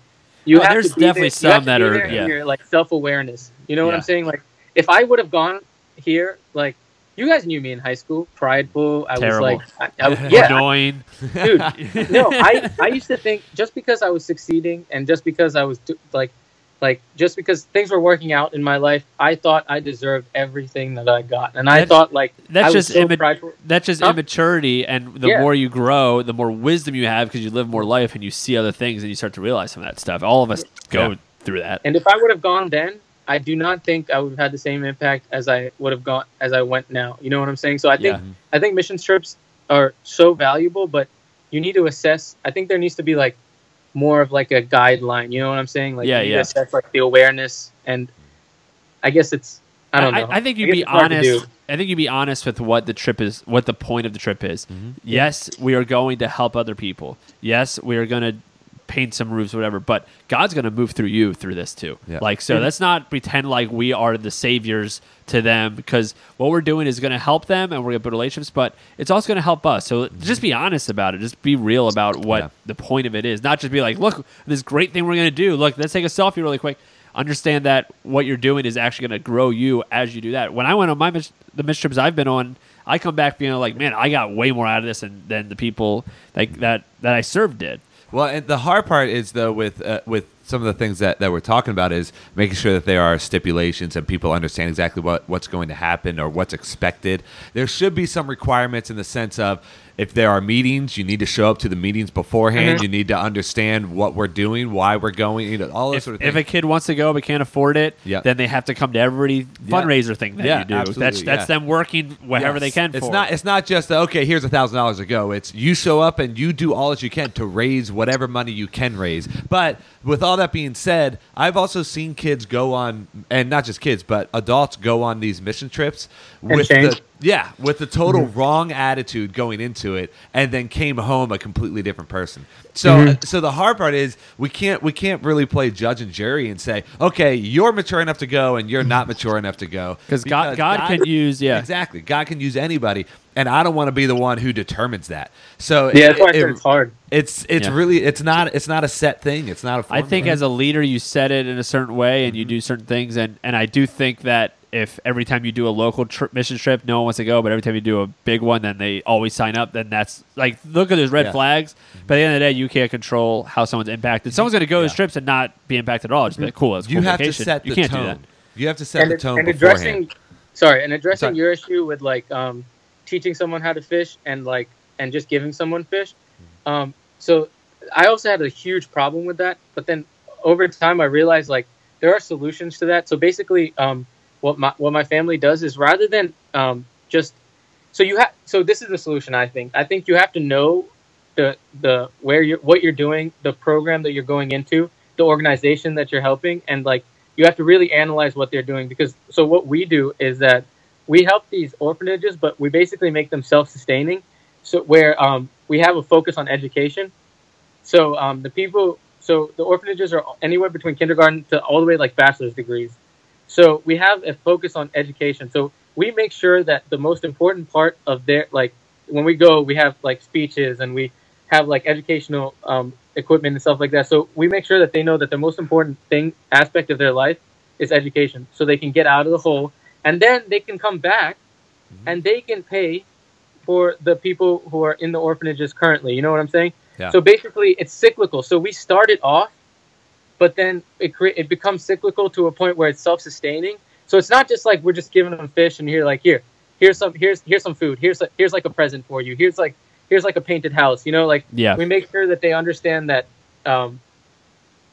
You
Oh,
have
there's
to be
definitely
there,
some that are-
there
yeah.
your, like self awareness. You know what
Yeah.
I'm saying? Like, if I would have gone here, like you guys knew me in high school, prideful. I
Terrible.
was like, I, I, *laughs* yeah,
Annoying.
dude. *laughs* no, I, I used to think just because I was succeeding and just because I was do, like, like just because things were working out in my life, I thought I deserved everything that I got, and I
That's-
thought like
that's
I was
just
so
imma-. That's just
Huh?
immaturity, and the
Yeah.
more you grow, the more wisdom you have because you live more life and you see other things and you start to realize some of that stuff. All of us go
Yeah.
through that.
And if I would have gone then, I do not think I would have had the same impact as I would have gone as I went now. You know what I'm saying? So I think
Yeah.
I think mission trips are so valuable, but you need to assess. I think there needs to be like more of like a guideline. You know what I'm saying? Like
Yeah,
you
yeah.
assess like the awareness, and I guess it's I don't know.
I, think you'd
guess
be
it's hard to
honest. I think you'd be honest with what the trip is, what the point of the trip is.
Mm-hmm.
Yes, we are going to help other people. Yes, we are going to paint some roofs, whatever. But God's going to move through you through this too.
Yeah.
Like, so let's not pretend like we are the saviors to them because what we're doing is going to help them and we're going to build relationships, but it's also going to help us. So just be mm-hmm. honest about it. Just be real about what
Yeah.
the point of it is. Not just be like, look, this great thing we're going to do. Look, let's take a selfie really quick. Understand that what you're doing is actually going to grow you as you do that. When I went on my mis- the mission trips I've been on, I come back being like, man, I got way more out of this than, than the people like that that I served did.
Well, and the hard part is though with uh, with some of the things that, that we're talking about is making sure that there are stipulations and people understand exactly what, what's going to happen or what's expected. There should be some requirements in the sense of if there are meetings, you need to show up to the meetings beforehand.
Mhm.
You need to understand what we're doing, why we're going, you know, all those
If,
sort of
if a kid wants to go but can't afford it,
Yeah.
then they have to come to every fundraiser thing that
Yeah,
you do.
absolutely,
that's that's
yeah.
them working wherever
Yes.
they can.
It's
for
not. It's not just okay. Here's a thousand dollars to go. It's you show up and you do all that you can to raise whatever money you can raise. But with all that being said, I've also seen kids go on, and not just kids, but adults go on these mission trips with
change.
the yeah with the total wrong attitude going into it, and then came home a completely different person. So
Mhm.
so the hard part is we can't we can't really play judge and jury and say okay you're mature enough to go and you're not mature enough to go
because God, God can use yeah.
Exactly. God can use anybody, and I don't want to be the one who determines that. So
Yeah,
it-
that's why
it-
it's hard.
it's it's
Yeah.
really it's not it's not a set thing. It's not a.
I
Formula.
think as a leader, you set it in a certain way and you
Mm-hmm.
do certain things, and and I do think that if every time you do a local tri- mission trip, no one wants to go, but every time you do a big one, then they always sign up. Then that's like look at those red
Yeah.
flags. But at the end of the day, you can't control how someone's impacted. Someone's going to go those
Yeah.
trips and not be impacted at all. Just be like, cool, it's a
you
cool
have
vacation.
to set
you
the
can't
tone.
do that.
You have to set
and,
the tone
and
beforehand.
addressing sorry and addressing
Sorry.
your issue with like um, teaching someone how to fish and like and just giving someone fish um, so i also had a huge problem with that but then over time i realized like there are solutions to that so basically um, what my what my family does is rather than um, just so you have so this is the solution i think. I think you have to know the the where you're what you're doing the program that you're going into the organization that you're helping and like you have to really analyze what they're doing because so what we do is that we help these orphanages but we basically make them self-sustaining. So where um, we have a focus on education. So um, the people so the orphanages are anywhere between kindergarten to all the way like bachelor's degrees so we have a focus on education. So we make sure that the most important part of their like when we go we have like speeches and we have like educational um, equipment and stuff like that. So we make sure that they know that the most important thing aspect of their life is education. So they can get out of the hole and then they can come back
Mhm.
and they can pay for the people who are in the orphanages currently. You know what i'm saying?
Yeah.
so basically it's cyclical. So we started off but then it cre- it becomes cyclical to a point where it's self-sustaining. So it's not just like we're just giving them fish and here like here here's some here's here's some food. Here's a, here's like a present for you. Here's like here's like a painted house you know like
Yeah.
we make sure that they understand that um,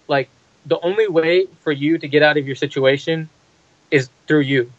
like the only way for you to get out of your situation is through you.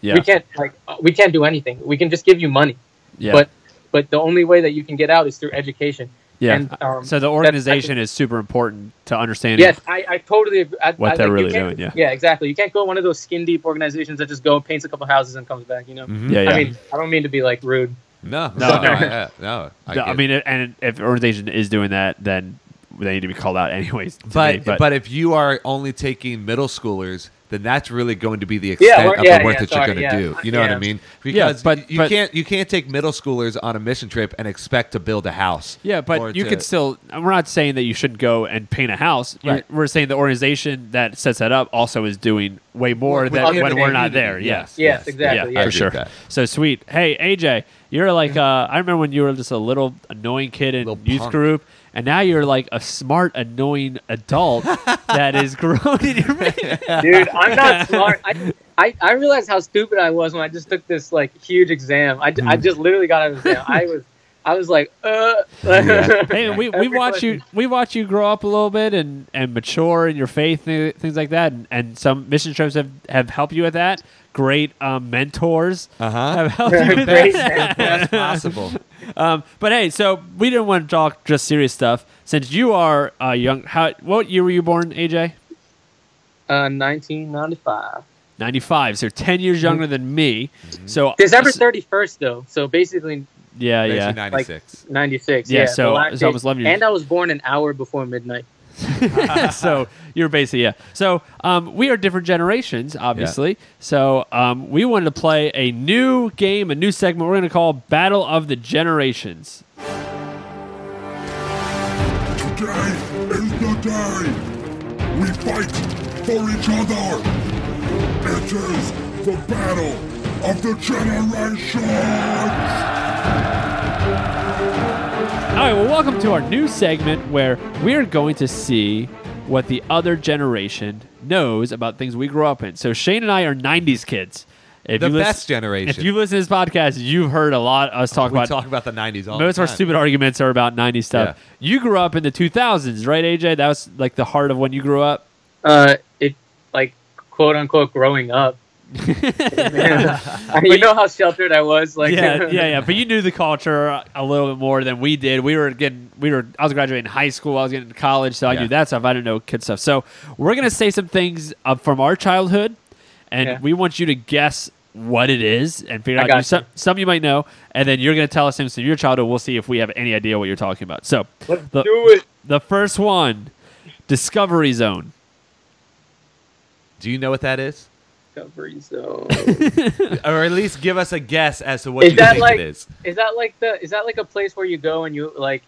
Yeah.
we can't like uh, we can't do anything. We can just give you money.
Yeah.
but but the only way that you can get out is through education
yeah.
and um,
so the organization is super important to understand.
yes i, I totally agree I,
What
I,
they're
like,
really doing,
yeah Yeah, exactly you can't go one of those skin deep organizations that just go paints a couple houses and comes back you know
Mhm.
Yeah, yeah.
i mean i don't mean to be like rude
no,
No,
no, no,
no.
I, no. I,
No, I mean, and if organization is doing that, then they need to be called out *laughs* anyways. to
but,
me,
but if you are only taking middle schoolers, then that's really going to be the extent
we're-
of
yeah,
the work
yeah,
that
sorry,
you're going to
yeah.
do. You know what I mean? Because
but-
you
but-
can't you can't take middle schoolers on a mission trip and expect to build a house.
Yeah, but you
to-
could still. We're not saying that you shouldn't go and paint a house.
Right.
We're saying the organization that sets that up also is doing way more than when we're not
community,
there.
yes.
Yes.
Yes, exactly,
Yeah,
yeah.
for sure. So sweet. Hey, AJ, you're like. Uh, I remember when you were just a little annoying kid in
Little
youth
punk.
group, and now you're like a smart, annoying adult that is *laughs* grown in your. *laughs*
dude i'm not *laughs* smart I, I i realized how stupid i was when i just took this like huge exam i,
Hmm.
I just literally got out of exam i was i was like uh
Yeah.
Hey, we, we watch you we watch you grow up a little bit and, and mature in your faith and things like that and, and some mission trips have, have helped you with that. Great um, mentors
Uh huh.
have helped you with that.
Best possible.
Um, but hey, so we didn't want to talk just serious stuff since you are uh, young. How what year were you born, AJ?
uh 1995
Ninety five. So ten years younger than me. So
december 31st though so basically
Yeah, yeah.
1996.
96
Yeah,
yeah,
so
the last
it's
day-
almost 11 years.
and i was born an hour before midnight *laughs*
so you're basically yeah. So um, we are different generations, obviously. So um, we wanted to play a new game, a new segment. We're going to call Battle of the Generations.
Today is the day we fight for each other. It is the battle of the generations.
All right. Well, welcome to our new segment where we are going to see what the other generation knows about things we grew up in. So Shane and I are '90s kids. If
The
you lis-
best generation.
If you listen to this podcast, you've heard a lot us talk
we
about.
talk about the 90s all
most of our stupid arguments are about '90s stuff. You grew up in the 2000s, right, AJ? That was like the heart of when you grew up.
Uh, it like quote unquote growing up. *laughs* you know how sheltered I was. Like
yeah, yeah, yeah. But you knew the culture a little bit more than we did. We were getting, we were. I was graduating high school. I was getting to college, so I
Yeah.
knew that stuff. I didn't know kid stuff. So we're gonna say some things uh, from our childhood, and
Yeah.
we want you to guess what it is and figure
I
out you- some, some you might know, and then you're gonna tell us things from your childhood. We'll see if we have any idea what you're talking about. So
Let's
the,
do it.
the first one, Discovery Zone.
Do you know what that is?
Discovery Zone. *laughs*
Or at least give us a guess as to what
Is
you
that
think
like-
it is.
is that like the? Is that like a place where you go and you like?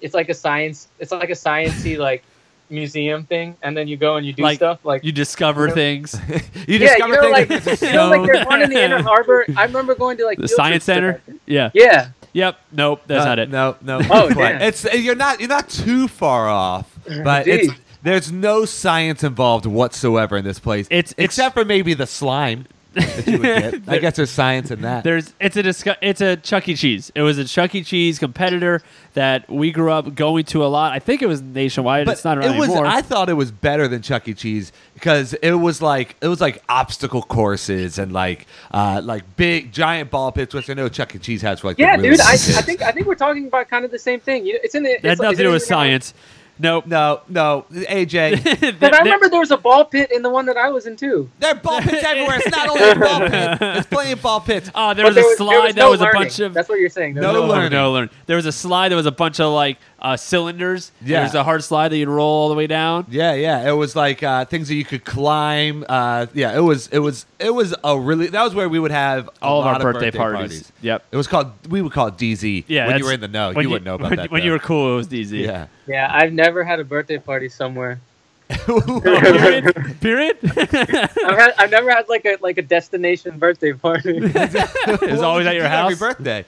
It's like a science. It's like a sciencey like museum thing, and then you go and you do
Like,
stuff like.
You discover
Yeah.
things. *laughs*
You
yeah,
discover
you know, like,
things.
you know, like there's one in the Inner Harbor. *laughs* I remember going to like
The Science Center.
that.
Yeah.
Yeah,
Yep. Nope. That's
Uh,
not it.
No, no.
Oh,
quite.
damn.
It's you're not you're not too far off, but
Indeed.
it's there's no science involved whatsoever in this place.
It's- it's-
except for maybe the slime that you would get. *laughs* I guess there's science in that.
There's it's a discu- it's a Chuck E. Cheese. It was a Chuck E. Cheese competitor that we grew up going to a lot. I think it was nationwide.
but
it's not around
it was.
anymore.
I thought it was better than Chuck E. Cheese because it was like it was like obstacle courses and like uh, like big giant ball pits, which I know Chuck E. Cheese has for like the
yeah,
really
dude. I, I
big kids.
think I think we're talking about kind of the same thing. You, it's in the.
that had
it's,
nothing to
it
do with
the-
science. Nope.
no, no, AJ. *laughs*
Because I remember there was a ball pit in the one that I was in too.
There are ball pits everywhere. It's not only a ball pit. There's plenty of ball pits.
Oh, there
But
was a slide
there was
that
no
was a
learning.
bunch of
That's what you're saying. There
No
was
no,
learning.
no learning. There was a slide that was a bunch of like uh, cylinders.
Yeah.
There's a hard slide that you'd roll all the way down.
Yeah, yeah. It was like uh, things that you could climb. Uh, yeah, it was. It was. It was a really. That was where we would have a
All of our birthday, parties. Yep.
It was called. We would call it DZ.
Yeah.
When you were in the know,
when
you, wouldn't know about
when,
that.
When
though.
you were cool, it was DZ.
Yeah.
Yeah, I've never had a birthday party somewhere. *laughs*
period. *laughs* period.
I've, had, I've never had like a like a destination birthday party. *laughs*
it was always at your
Every
house.
birthday.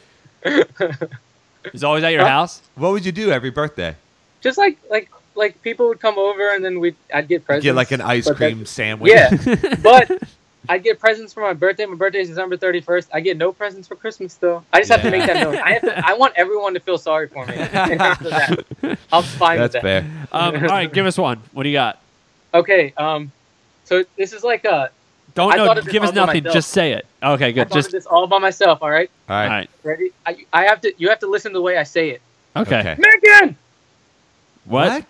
It was always at your
Huh?
house.
What would you do every birthday?
Just like like like people would come over and then we I'd get presents.
Get like an ice cream
that-
sandwich.
Yeah, *laughs* but I'd get presents for my birthday. My birthday is December thirty first. I get no presents for Christmas though. I just have to make that known. I have to. I want everyone to feel sorry for me. And *laughs* *laughs* after that, I'm fine
That's
with that.
fair.
Um, all right, give us one. What do you got?
Okay. Um. So this is like a.
Don't know.
thought of this
Give us nothing.
myself.
Just say it. Okay, good.
thought
Just
of this all by myself. All right.
All right.
all right.
Ready? I, I have to. You have to listen to the way I say it.
Okay.
Okay.
Megan.
What?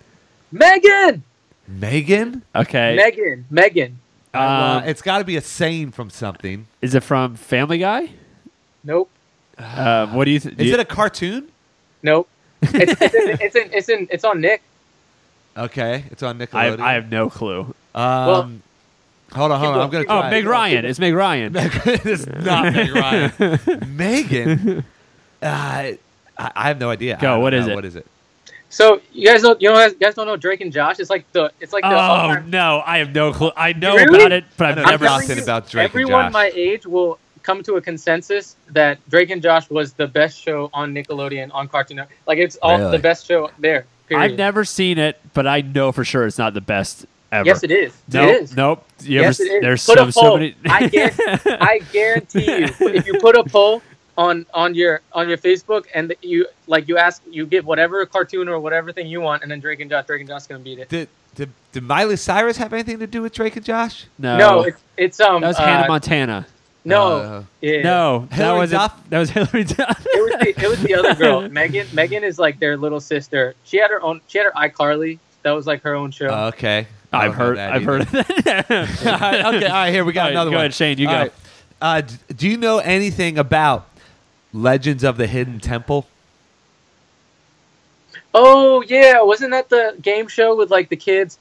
Megan.
Megan?
Okay.
Megan. Megan.
Um,
uh, it's got to be a saying from something.
is it from Family Guy?
Nope.
Um, what do you? Th- do
Is
you-
it a cartoon?
Nope. *laughs* It's, it's, in, it's in. It's in. It's on Nick.
Okay, it's on
I,
Nickelodeon.
I have no clue.
Um, hold on, hold on. I'm gonna.
Keep
Oh,
try.
Meg Ryan. It's Meg Ryan. *laughs*
it's not Meg *laughs* Ryan. Megan. *laughs* Uh, I, I have no idea.
Go, what is
know.
it?
What is it?
So you guys don't. You know. You guys don't know Drake and Josh. It's like the. It's like the.
Oh
all-time-
no, I have no clue. I know
Really?
about it, but I've
I know
never.
telling
nothing about Drake and
Everyone
Josh.
my age will come to a consensus that Drake and Josh was the best show on Nickelodeon on Cartoon Network. Like it's all
Really?
the best show there. Period.
I've never seen it, but I know for sure it's not the best ever.
Yes, it is.
Nope,
it is.
Nope. You
Yes,
ever,
it is.
There's
Put
so,
a
so
poll.
many.
I guarantee, *laughs* I guarantee you, if you put a poll on on your on your Facebook and you like you ask you give whatever cartoon or whatever thing you want, and then Drake and Josh, Drake and Josh gonna beat it.
Did, did did Miley Cyrus have anything to do with Drake and Josh?
no,
No, it's it's um.
that was
uh,
Hannah Montana.
No,
Uh,
yeah.
No, that
Hilary
was
Duff?
That was Hilary Duff.
it was the, it was the other girl. *laughs* Megan Megan is like their little sister. She had her own. She had her iCarly. That was like her own show.
Uh, okay. I
I've heard. I've
either.
heard of that.
all right, *laughs* okay, all right, here we got
All right,
another
go
one.
Go ahead, Shane, you
All
go.
right. Uh, do you know anything about Legends of the Hidden Temple?
Oh yeah, wasn't that the game show with like the kids?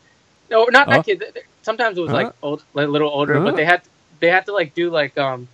No, not
Huh?
that kid. Sometimes it was
Huh?
like old, like a little older,
Huh?
but they had they had to like do like um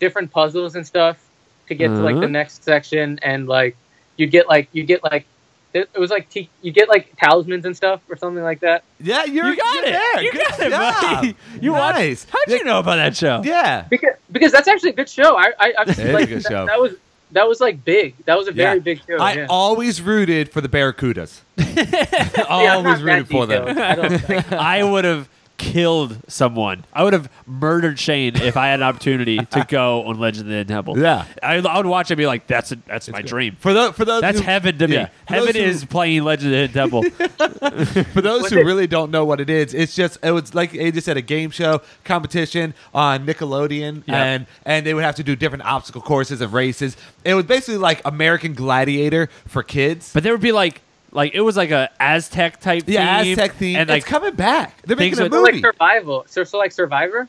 different puzzles and stuff to get to like
Uh-huh.
the next section, and like you get like you get like it, it was like te- you get like talismans and stuff or something like that.
Yeah, you're,
you got
you're
it.
There.
You
Good
got it,
job.
buddy. *laughs* You
nice.
watched. How'd you know about that show?
Yeah.
Because because that's actually a good show. I I I've,
It is a
like
good
that,
show.
that was that was like big. That was a very
Yeah.
big show.
I
yeah.
always rooted for the Barracudas. *laughs* *laughs*
I'm
always
not that
rooted for them.
I
I would have killed someone. I would have murdered Shane if I had an opportunity to *laughs* go on Legend of the Hidden Temple.
Yeah.
I, I would watch it and be like, "That's a, that's my dream.
For those, for those,
That's
who,
heaven to me.
yeah. For those
Heaven
who-
is playing Legend of the Hidden Temple." *laughs*
For those who really don't know what it is, it's just it was like they just had a game show competition on Nickelodeon,
Yeah.
and and they would have to do different obstacle courses and races. It was basically like American Gladiator for kids.
but there would be like, like it was like a Aztec type.
yeah,
theme,
Aztec theme.
and
it's
like
coming back. They're making a
with-
so like survival. So, so like Survivor.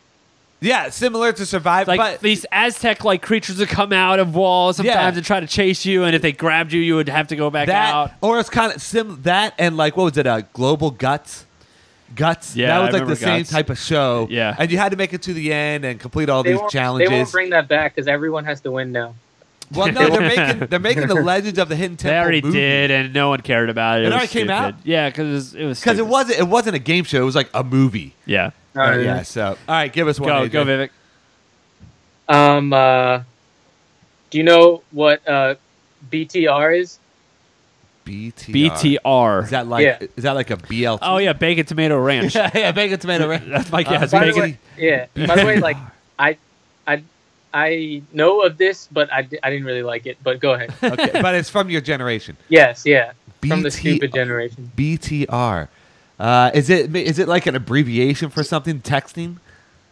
yeah, similar to Survive,
like
but
these Aztec like creatures would come out of walls sometimes
Yeah.
and try to chase you, and if they grabbed you, you would have to go back
that
out.
or it's kind of sim that and like what was it? Uh, Global Guts. Guts.
Yeah,
that
I
was like the
remember
same type of show.
Yeah.
and you had to make it to the end and complete all
They
these challenges.
they won't bring that back because everyone has to win now.
Well, no, they're *laughs* making they're making the *laughs* Legends of the Hidden Temple.
They already
movie.
did, and no one cared about it.
It
was
already came
stupid.
out?
Yeah, because it was
because it
stupid.
wasn't it wasn't a game show. It was like a movie.
Yeah,
Uh, yeah. So all right, give us one.
go
AJ.
go Vivek.
Um, uh, do you know what uh, BTR is?
BTR.
BTR.
Is that like
Yeah.
is that like a BLT?
oh yeah, bacon tomato ranch. *laughs*
yeah, bacon tomato. ranch.
That's my
Uh,
guess.
By the
bacon.
way, yeah. By the way, like I, I, I know of this, but I, I didn't really like it. But go ahead. *laughs*
okay, but it's from your generation.
Yes, yeah. From the
BT
stupid generation.
BTR. Uh, is it is it like an abbreviation for something? Texting?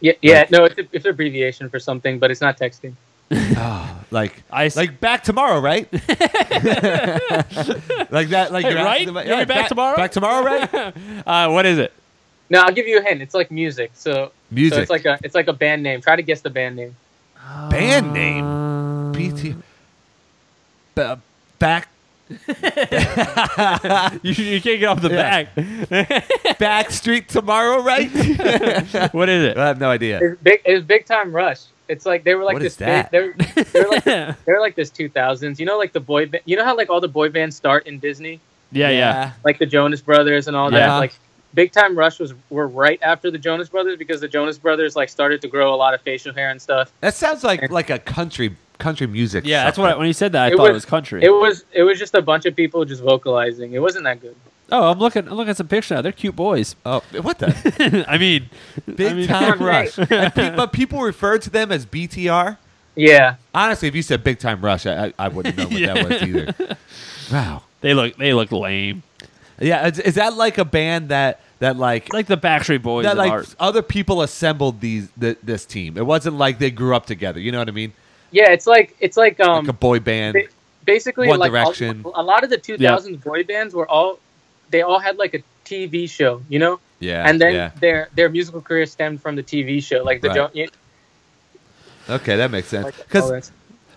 Yeah, yeah. No, it's, a, it's an abbreviation for something, but it's not texting. *laughs*
Oh, like
I
like back tomorrow, right? *laughs* like that, like
Hey,
you're
right?
asking about-
You're back tomorrow?
Back tomorrow, right?
Uh, what is it?
No, I'll give you a hint. It's like music. So,
Music.
so it's like a it's like a band name. Try to guess the band name.
Band name. BT. B- back *laughs*
You, you can't get off the
Yeah.
back. *laughs*
back street tomorrow, right? *laughs*
what is it?
I have no idea.
It's big. It was Big Time Rush. It's like they were like
What
this.
is that?
They, they're, they're like they're like this 2000s. You know, like the boy. Ba- you know how like all the boy bands start in Disney,
Yeah, yeah.
like the Jonas Brothers and all that. Like Big Time Rush was were right after the Jonas Brothers because the Jonas Brothers like started to grow a lot of facial hair and stuff.
That sounds like like a country country music.
Yeah, that's what I, when he said that I
It
thought it
was-
was country.
It was it was just a bunch of people just vocalizing. It wasn't that good.
oh, I'm looking. I'm looking at some pictures now. They're cute boys.
Oh, what the *laughs*
I mean,
big
I mean-
time rush? pe- *laughs* but people refer to them as BTR.
Yeah,
Honestly, if you said big time rush, I, I, I wouldn't know what that *laughs* was either. Wow.
they look they look lame.
Yeah, is, is that like a band that that like
Like the Backstreet Boys
that
of
like
art.
other people assembled these th- this team? It wasn't like they grew up together. You know what I mean?
yeah. It's like it's like um
like a boy band.
ba- basically
One
like all-
Direction.
a lot of the 2000s boy bands were all they all had like a TV show, you know,
yeah,
and then
yeah.
their their musical career stemmed from the TV show, like the
Right.
Jo- you-
Okay, that makes sense. Because
that.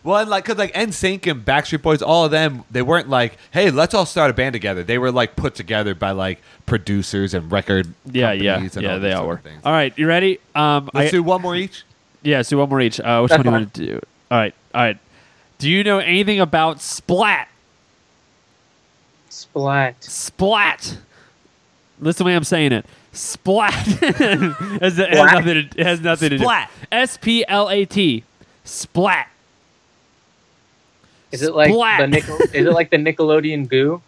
Well, and like because like NSYNC and Backstreet Boys, all of them, they weren't like, hey, let's all start a band together. They were like put together by like producers and record.
yeah, yeah,
companies and
yeah.
all
They all
sort
were.
things.
All right, you ready? Um,
Let's
I,
do one more each.
yeah, do one more each. Uh, which one do you want to *laughs* do? All right, all right. Do you know anything about Splat?
Splat.
Splat. Listen to the way I'm saying it. Splat. *laughs* it, has, it has
Splat?
nothing. To, it has nothing to do.
Splat.
S P L A T. Splat.
Is it like
Splat.
the Nickel? is it like the Nickelodeon goo?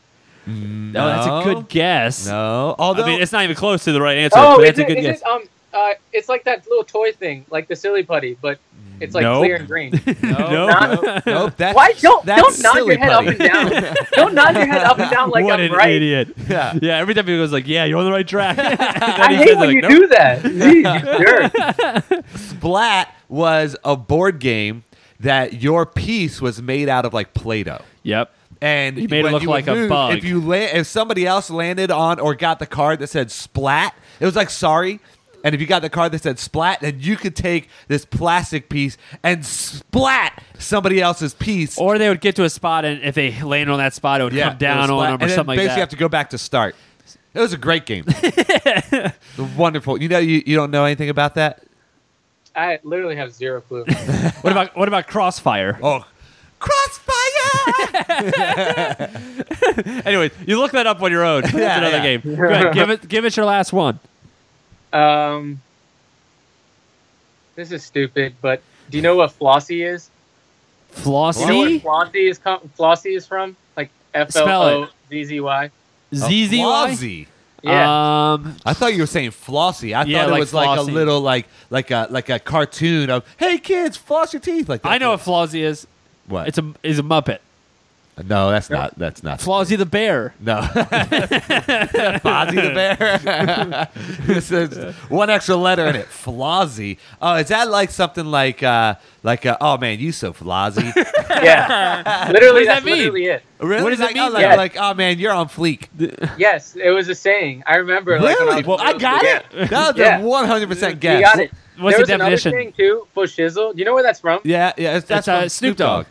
No, that's a good guess.
No, although
I mean, it's not even close to the right answer,
Oh,
but
is
it's a good
is
guess.
it um uh it's like that little toy thing, like the silly putty, but it's like
Nope.
clear and green. *laughs*
no,
Not-
nope. That's
Why don't
that's
don't nod
silly
your head up and down? don't nod your head up and down like
what
I'm
an
right.
idiot.
Yeah.
Yeah, every time he goes like, "Yeah, you're on the right track." *laughs* *laughs* And then
I
he
hate
says,
when
like,
you
"Nope."
do that. Jeez, you jerk.
Splat was a board game that your piece was made out of like Play-Doh.
Yep.
And
You made it look like a bug.
If you la- if somebody else landed on or got the card that said splat, it was like sorry. And if you got the card that said splat, then you could take this plastic piece and splat somebody else's piece.
Or they would get to a spot, and if they landed on that spot, it would
Yeah,
come down on them or
and
something like that.
basically have to go back to start. It was a great game. *laughs* Wonderful. You know, you, you don't know anything about that?
I literally have zero clue. *laughs*
what about what about Crossfire?
Oh, Crossfire! *laughs*
Anyways, you look that up on your own. *laughs* It's
Yeah,
another
yeah.
game. Go ahead, give it give it your last one.
Um, this is stupid, but do you know what Flossie is?
Flossy.
You know where Flossie is com- Flossie is from? Like F L
Spell
O Z Z Y.
ZZY.
Flossie.
Yeah.
Um,
I thought you were saying flossy. I
Yeah,
thought it
like
was like a
Flossie.
little like like a like a cartoon of hey kids floss your teeth like that.
I know what Flossie is.
what
It's a is a Muppet.
No that's not that's not
Flossie the bear.
no *laughs* Fozzie the bear *laughs* this is one extra letter in it Flozzy oh is that like something like uh like uh, oh man you so flozzy
yeah. *laughs* Literally,
What does that
that's
mean?
literally it.
really
What does it
like, oh,
mean?
like,
Yeah.
like oh man you're on fleek
Yes, it was a saying. I remember. Like, when I
really
was
well I
little,
got
yeah.
it that was
Yeah.
a 100 percent
You
guess
got it.
What's
there
the
was
definition?
another thing too for shizzle. Do you know where that's from?
yeah yeah it's, that's
That's, uh, Snoop Dogg.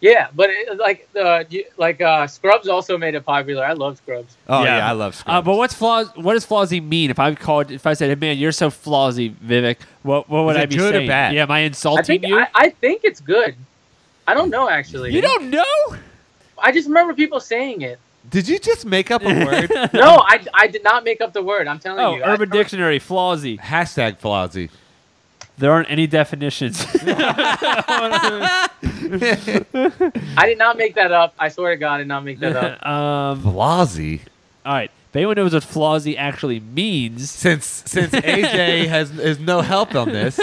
Yeah, but it, like uh, like uh, Scrubs also made it popular. I love Scrubs.
oh yeah, I love
Uh,
Scrubs.
but what's flaws? What does Flossie mean? If I called, if I said, hey, "Man, you're so Flossie, Vivek," what what would
Is
I
it
be
good or
saying?
bad?
Yeah, am I
I
insulting
think
you?
I, I think it's good. I don't know actually.
you don't know?
I just remember people saying it.
Did you just make up a word? *laughs*
No, I, I did not make up the word. I'm telling
Oh,
you. I-
Urban Dictionary, Flossie.
Hashtag Flozzy.
There aren't any definitions. *laughs* *laughs*
I did not make that up. I swear to God, I did not make that up. *laughs*
um,
Flozzy.
all right. If anyone knows what Flossie actually means,
Since since AJ has is no help on this,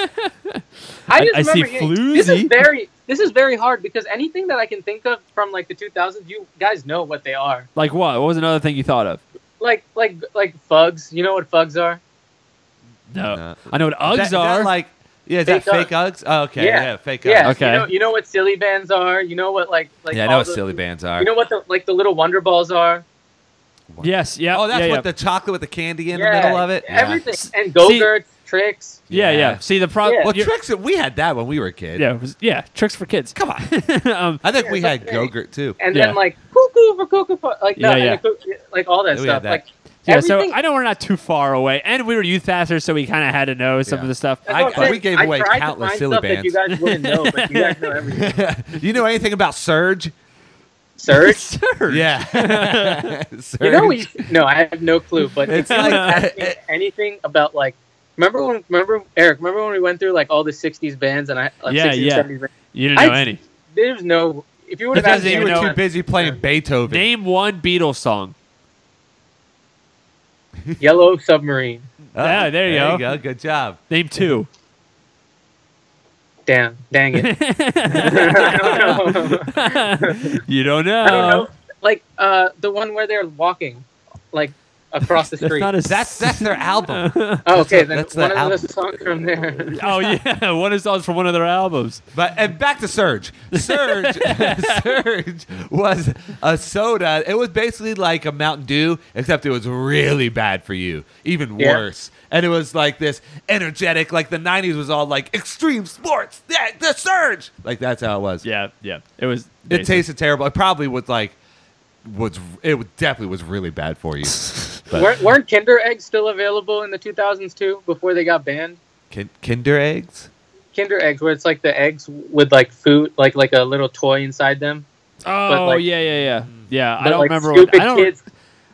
I just
I see
remember hearing- This is
floozy.
very this is very hard because anything that I can think of from like the 2000s, you guys know what they are.
like what? What was another thing you thought of?
Like like like fugs. You know what fugs are?
No,
No.
I know what Uggs
Is that- is that
are.
like yeah, is that
Fake
fake Uggs? Oh, okay,
Yeah.
yeah, fake
Yeah.
Uggs.
Okay.
You know, you know what silly bands are. You know what like like
yeah, I know what
the-
silly bands are.
You know what the like the little Wonder Balls are.
yes, yeah.
oh, that's
yeah,
what
yeah.
the chocolate with the candy in
yeah,
the middle of it. Yeah.
Everything and go-gurts, Trix.
yeah, yeah,
Yeah.
See the problem.
Yeah.
Well, Trix. We had that when we were kids.
yeah, it was, yeah, Trix for kids.
Come on. *laughs*
um,
I think
Yeah,
we had
okay.
Go-Gurt too.
And
Yeah.
then like cuckoo for cuckoo for like
Yeah,
that,
yeah.
and like all that
Yeah, we had
stuff.
that.
Like
yeah, so I know we're not too far away, and we were youth pastors, so we kind of had to know some
Yeah.
of the stuff.
That's
I-
what I'm
but we
saying.
gave
I
away
tried to
countless
find
silly
stuff that you
bands.
guys wouldn't know, but you guys know everything. *laughs*
you know anything about Surge?
Surge. *laughs*
Surge.
Yeah. Surge. *laughs*
You know, we no, I have no clue. But
It's
it's like
like-
asking anything about like. Remember when? Remember Eric? Remember when we went through like all the '60s bands and I like
Yeah,
60s,
yeah.
70s bands?
You didn't know
I-
any.
There's no. If you would have
Because
asked
they
you
me,
were
know-
too busy playing Beethoven.
Name one Beatles song. *laughs*
Yellow Submarine.
Oh,
Yeah, there you go.
go. Good job.
Name two.
Damn, dang it. I don't know.
you don't know.
I don't know. Like uh, the one where they're walking, like across the
That's
street.
not a.
That's that's their album. *laughs*
Oh, oh,
okay,
then
that's the
one of
album.
the songs from there. *laughs*
oh yeah, one of the songs from one of their albums.
But and back to Surge. Surge, Surge *laughs* was a soda. It was basically like a Mountain Dew, except it was really bad for you, even
Yeah.
worse. And it was like this energetic, like the '90s was all like extreme sports. Yeah, the Surge. Like that's how it was.
Yeah, yeah. It was.
It tasted terrible. It probably was like was it definitely was really bad for you. But
weren't, weren't Kinder eggs still available in the 2000s too? Before they got banned.
kin- Kinder eggs.
Kinder eggs, where it's like the eggs with like food, like like a little toy inside them.
Oh
like-
yeah, yeah, yeah, yeah. I don't
like,
remember. What,
Stupid
I don't.
kids.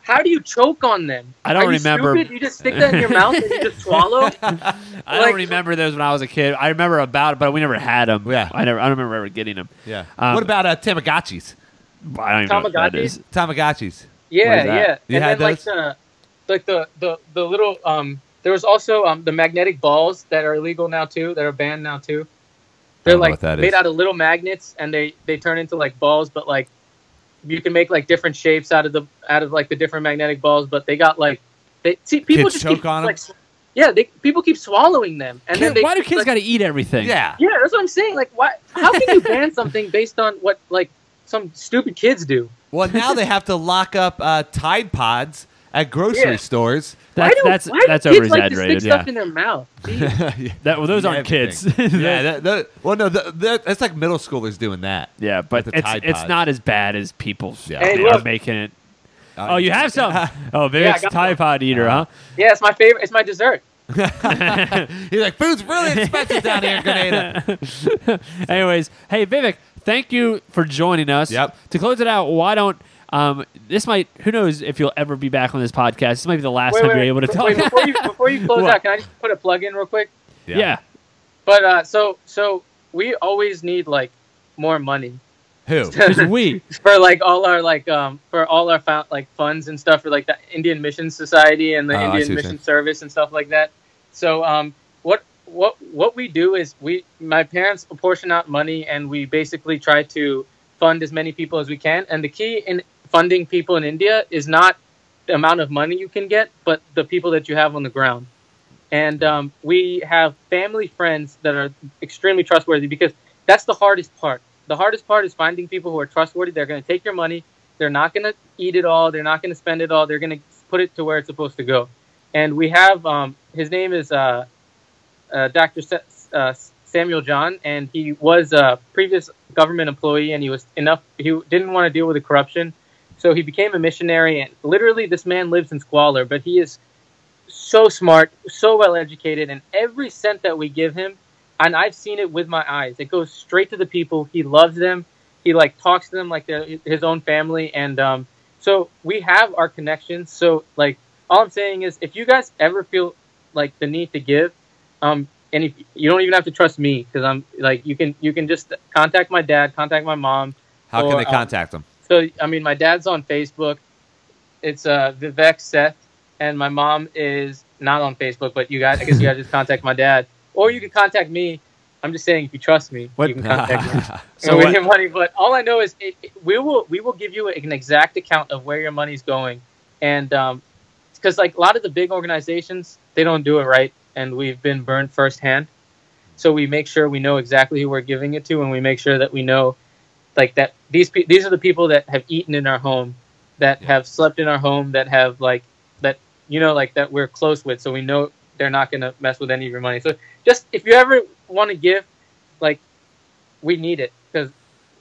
How do you choke on them?
I don't
Are you
remember.
Stupid? You just stick that in your mouth and you just swallow. *laughs*
I don't remember those when I was a kid. I remember about it, but we never had them.
Yeah.
I never. I don't remember ever getting them.
Yeah.
Um,
what about uh, Tamagotchis?
I don't even know what that
Tamagotchis?
Tamagotchis.
Yeah,
What is that?
yeah.
You
and
had
then like
those?
the like the, the the little um there was also um the magnetic balls that are illegal now too, that are banned now too. They're like
that
made
is.
out of little magnets and they they turn into like balls, but like you can make like different shapes out of the out of like the different magnetic balls, but they got like they see people
Kids
just
choke
keep,
on 'em?
like, s- yeah, they people keep swallowing them, and then they,
why do kids
like,
got to eat everything?
Yeah.
Yeah, that's what I'm saying. Like, why? How can you ban *laughs* something based on what like some stupid kids do?
Well, now they have to lock up uh, Tide Pods at grocery
Yeah.
stores.
That's
do,
that's
why do
that's
kids
over
like to stick
exaggerated.
stuff in their mouth? *laughs*
Yeah,
That well, those aren't kids. *laughs*
yeah that, that- well, no, that, that, that's like middle schoolers doing that.
yeah, but
the
it's it's not as bad as people
Yeah.
Hey,
are
look.
making it.
Uh,
Oh, you have some. *laughs* Oh,
I
Vivek's
got
Tide. Pod eater, huh?
yeah, it's my favorite. It's my dessert.
He's like, food's really expensive down here in Grenada.
Anyways, hey Vivek, thank you for joining us.
Yep.
To close it out, why don't um this might who knows if you'll ever be back on this podcast. This might be the last time you're able to talk.
wait, before you before you close *laughs*
What?
out, can I just put a plug in real quick?
yeah.
But uh, so so we always need like more money
Who? *laughs*
Who's we?
for like all our like um for all our fou- like funds and stuff for like the Indian Mission Society and the
I see
Indian Mission. Service and stuff like that. So um what what what we do is we my parents apportion out money and we basically try to fund as many people as we can. And the key in funding people in India is not the amount of money you can get, but the people that you have on the ground. And um, we have family friends that are extremely trustworthy because that's the hardest part. The hardest part is finding people who are trustworthy. They're going to take your money. They're not going to eat it all. They're not going to spend it all. They're going to put it to where it's supposed to go. And we have um, his name is uh, uh, Dr. Sa- uh, Samuel John, and he was a previous government employee, and he was enough. He didn't want to deal with the corruption, so he became a missionary. And literally, this man lives in squalor, but he is so smart, so well educated, and every cent that we give him, and I've seen it with my eyes, it goes straight to the people. He loves them. He like talks to them like they're his own family, and um, so we have our connections. So like, all I'm saying is, if you guys ever feel like the need to give, um, and if you don't even have to trust me because I'm like you can you can just contact my dad, contact my mom.
How can
Or,
they
um,
contact them?
So I mean, my dad's on Facebook. It's uh, Vivek Seth, and my mom is not on Facebook. But you guys, I guess you guys just contact my dad, or you can contact me. I'm just saying, if you trust me,
What-
you can contact me. *laughs*
So
we get money, but all I know is it, it- we will we will give you an exact account of where your money's going, and because like a lot of the big organizations, they don't do it right, and we've been burned firsthand. So we make sure we know exactly who we're giving it to, and we make sure that we know, like that these pe- these are the people that have eaten in our home, that
Yeah.
have slept in our home, that have like that you know like that we're close with, so we know they're not gonna mess with any of your money. So just if you ever want to give, like we need it because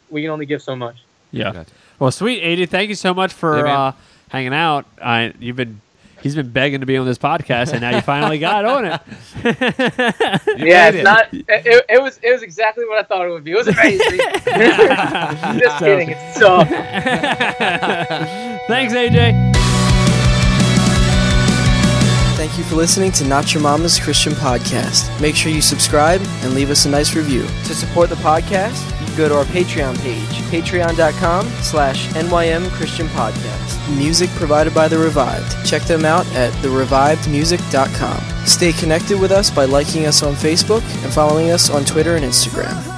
we can only give so much.
Yeah. Well, sweet, AD. Thank you so much for
Yeah,
uh, hanging out. I, you've been. He's been begging to be on this podcast, and now you finally got on it. *laughs*
Yeah, it's
it.
not. It, it was. It was exactly what I thought it would be. It was amazing. *laughs* Just
So-
kidding. It's soft. *laughs*
Thanks, AJ.
Thank you for listening to Not Your Mama's Christian Podcast. Make sure you subscribe and leave us a nice review. To support the podcast, you can go to our Patreon page, patreon.com slash NYM Christian Podcast. Music provided by The Revived. Check them out at therevivedmusic.com. Stay connected with us by liking us on Facebook and following us on Twitter and Instagram.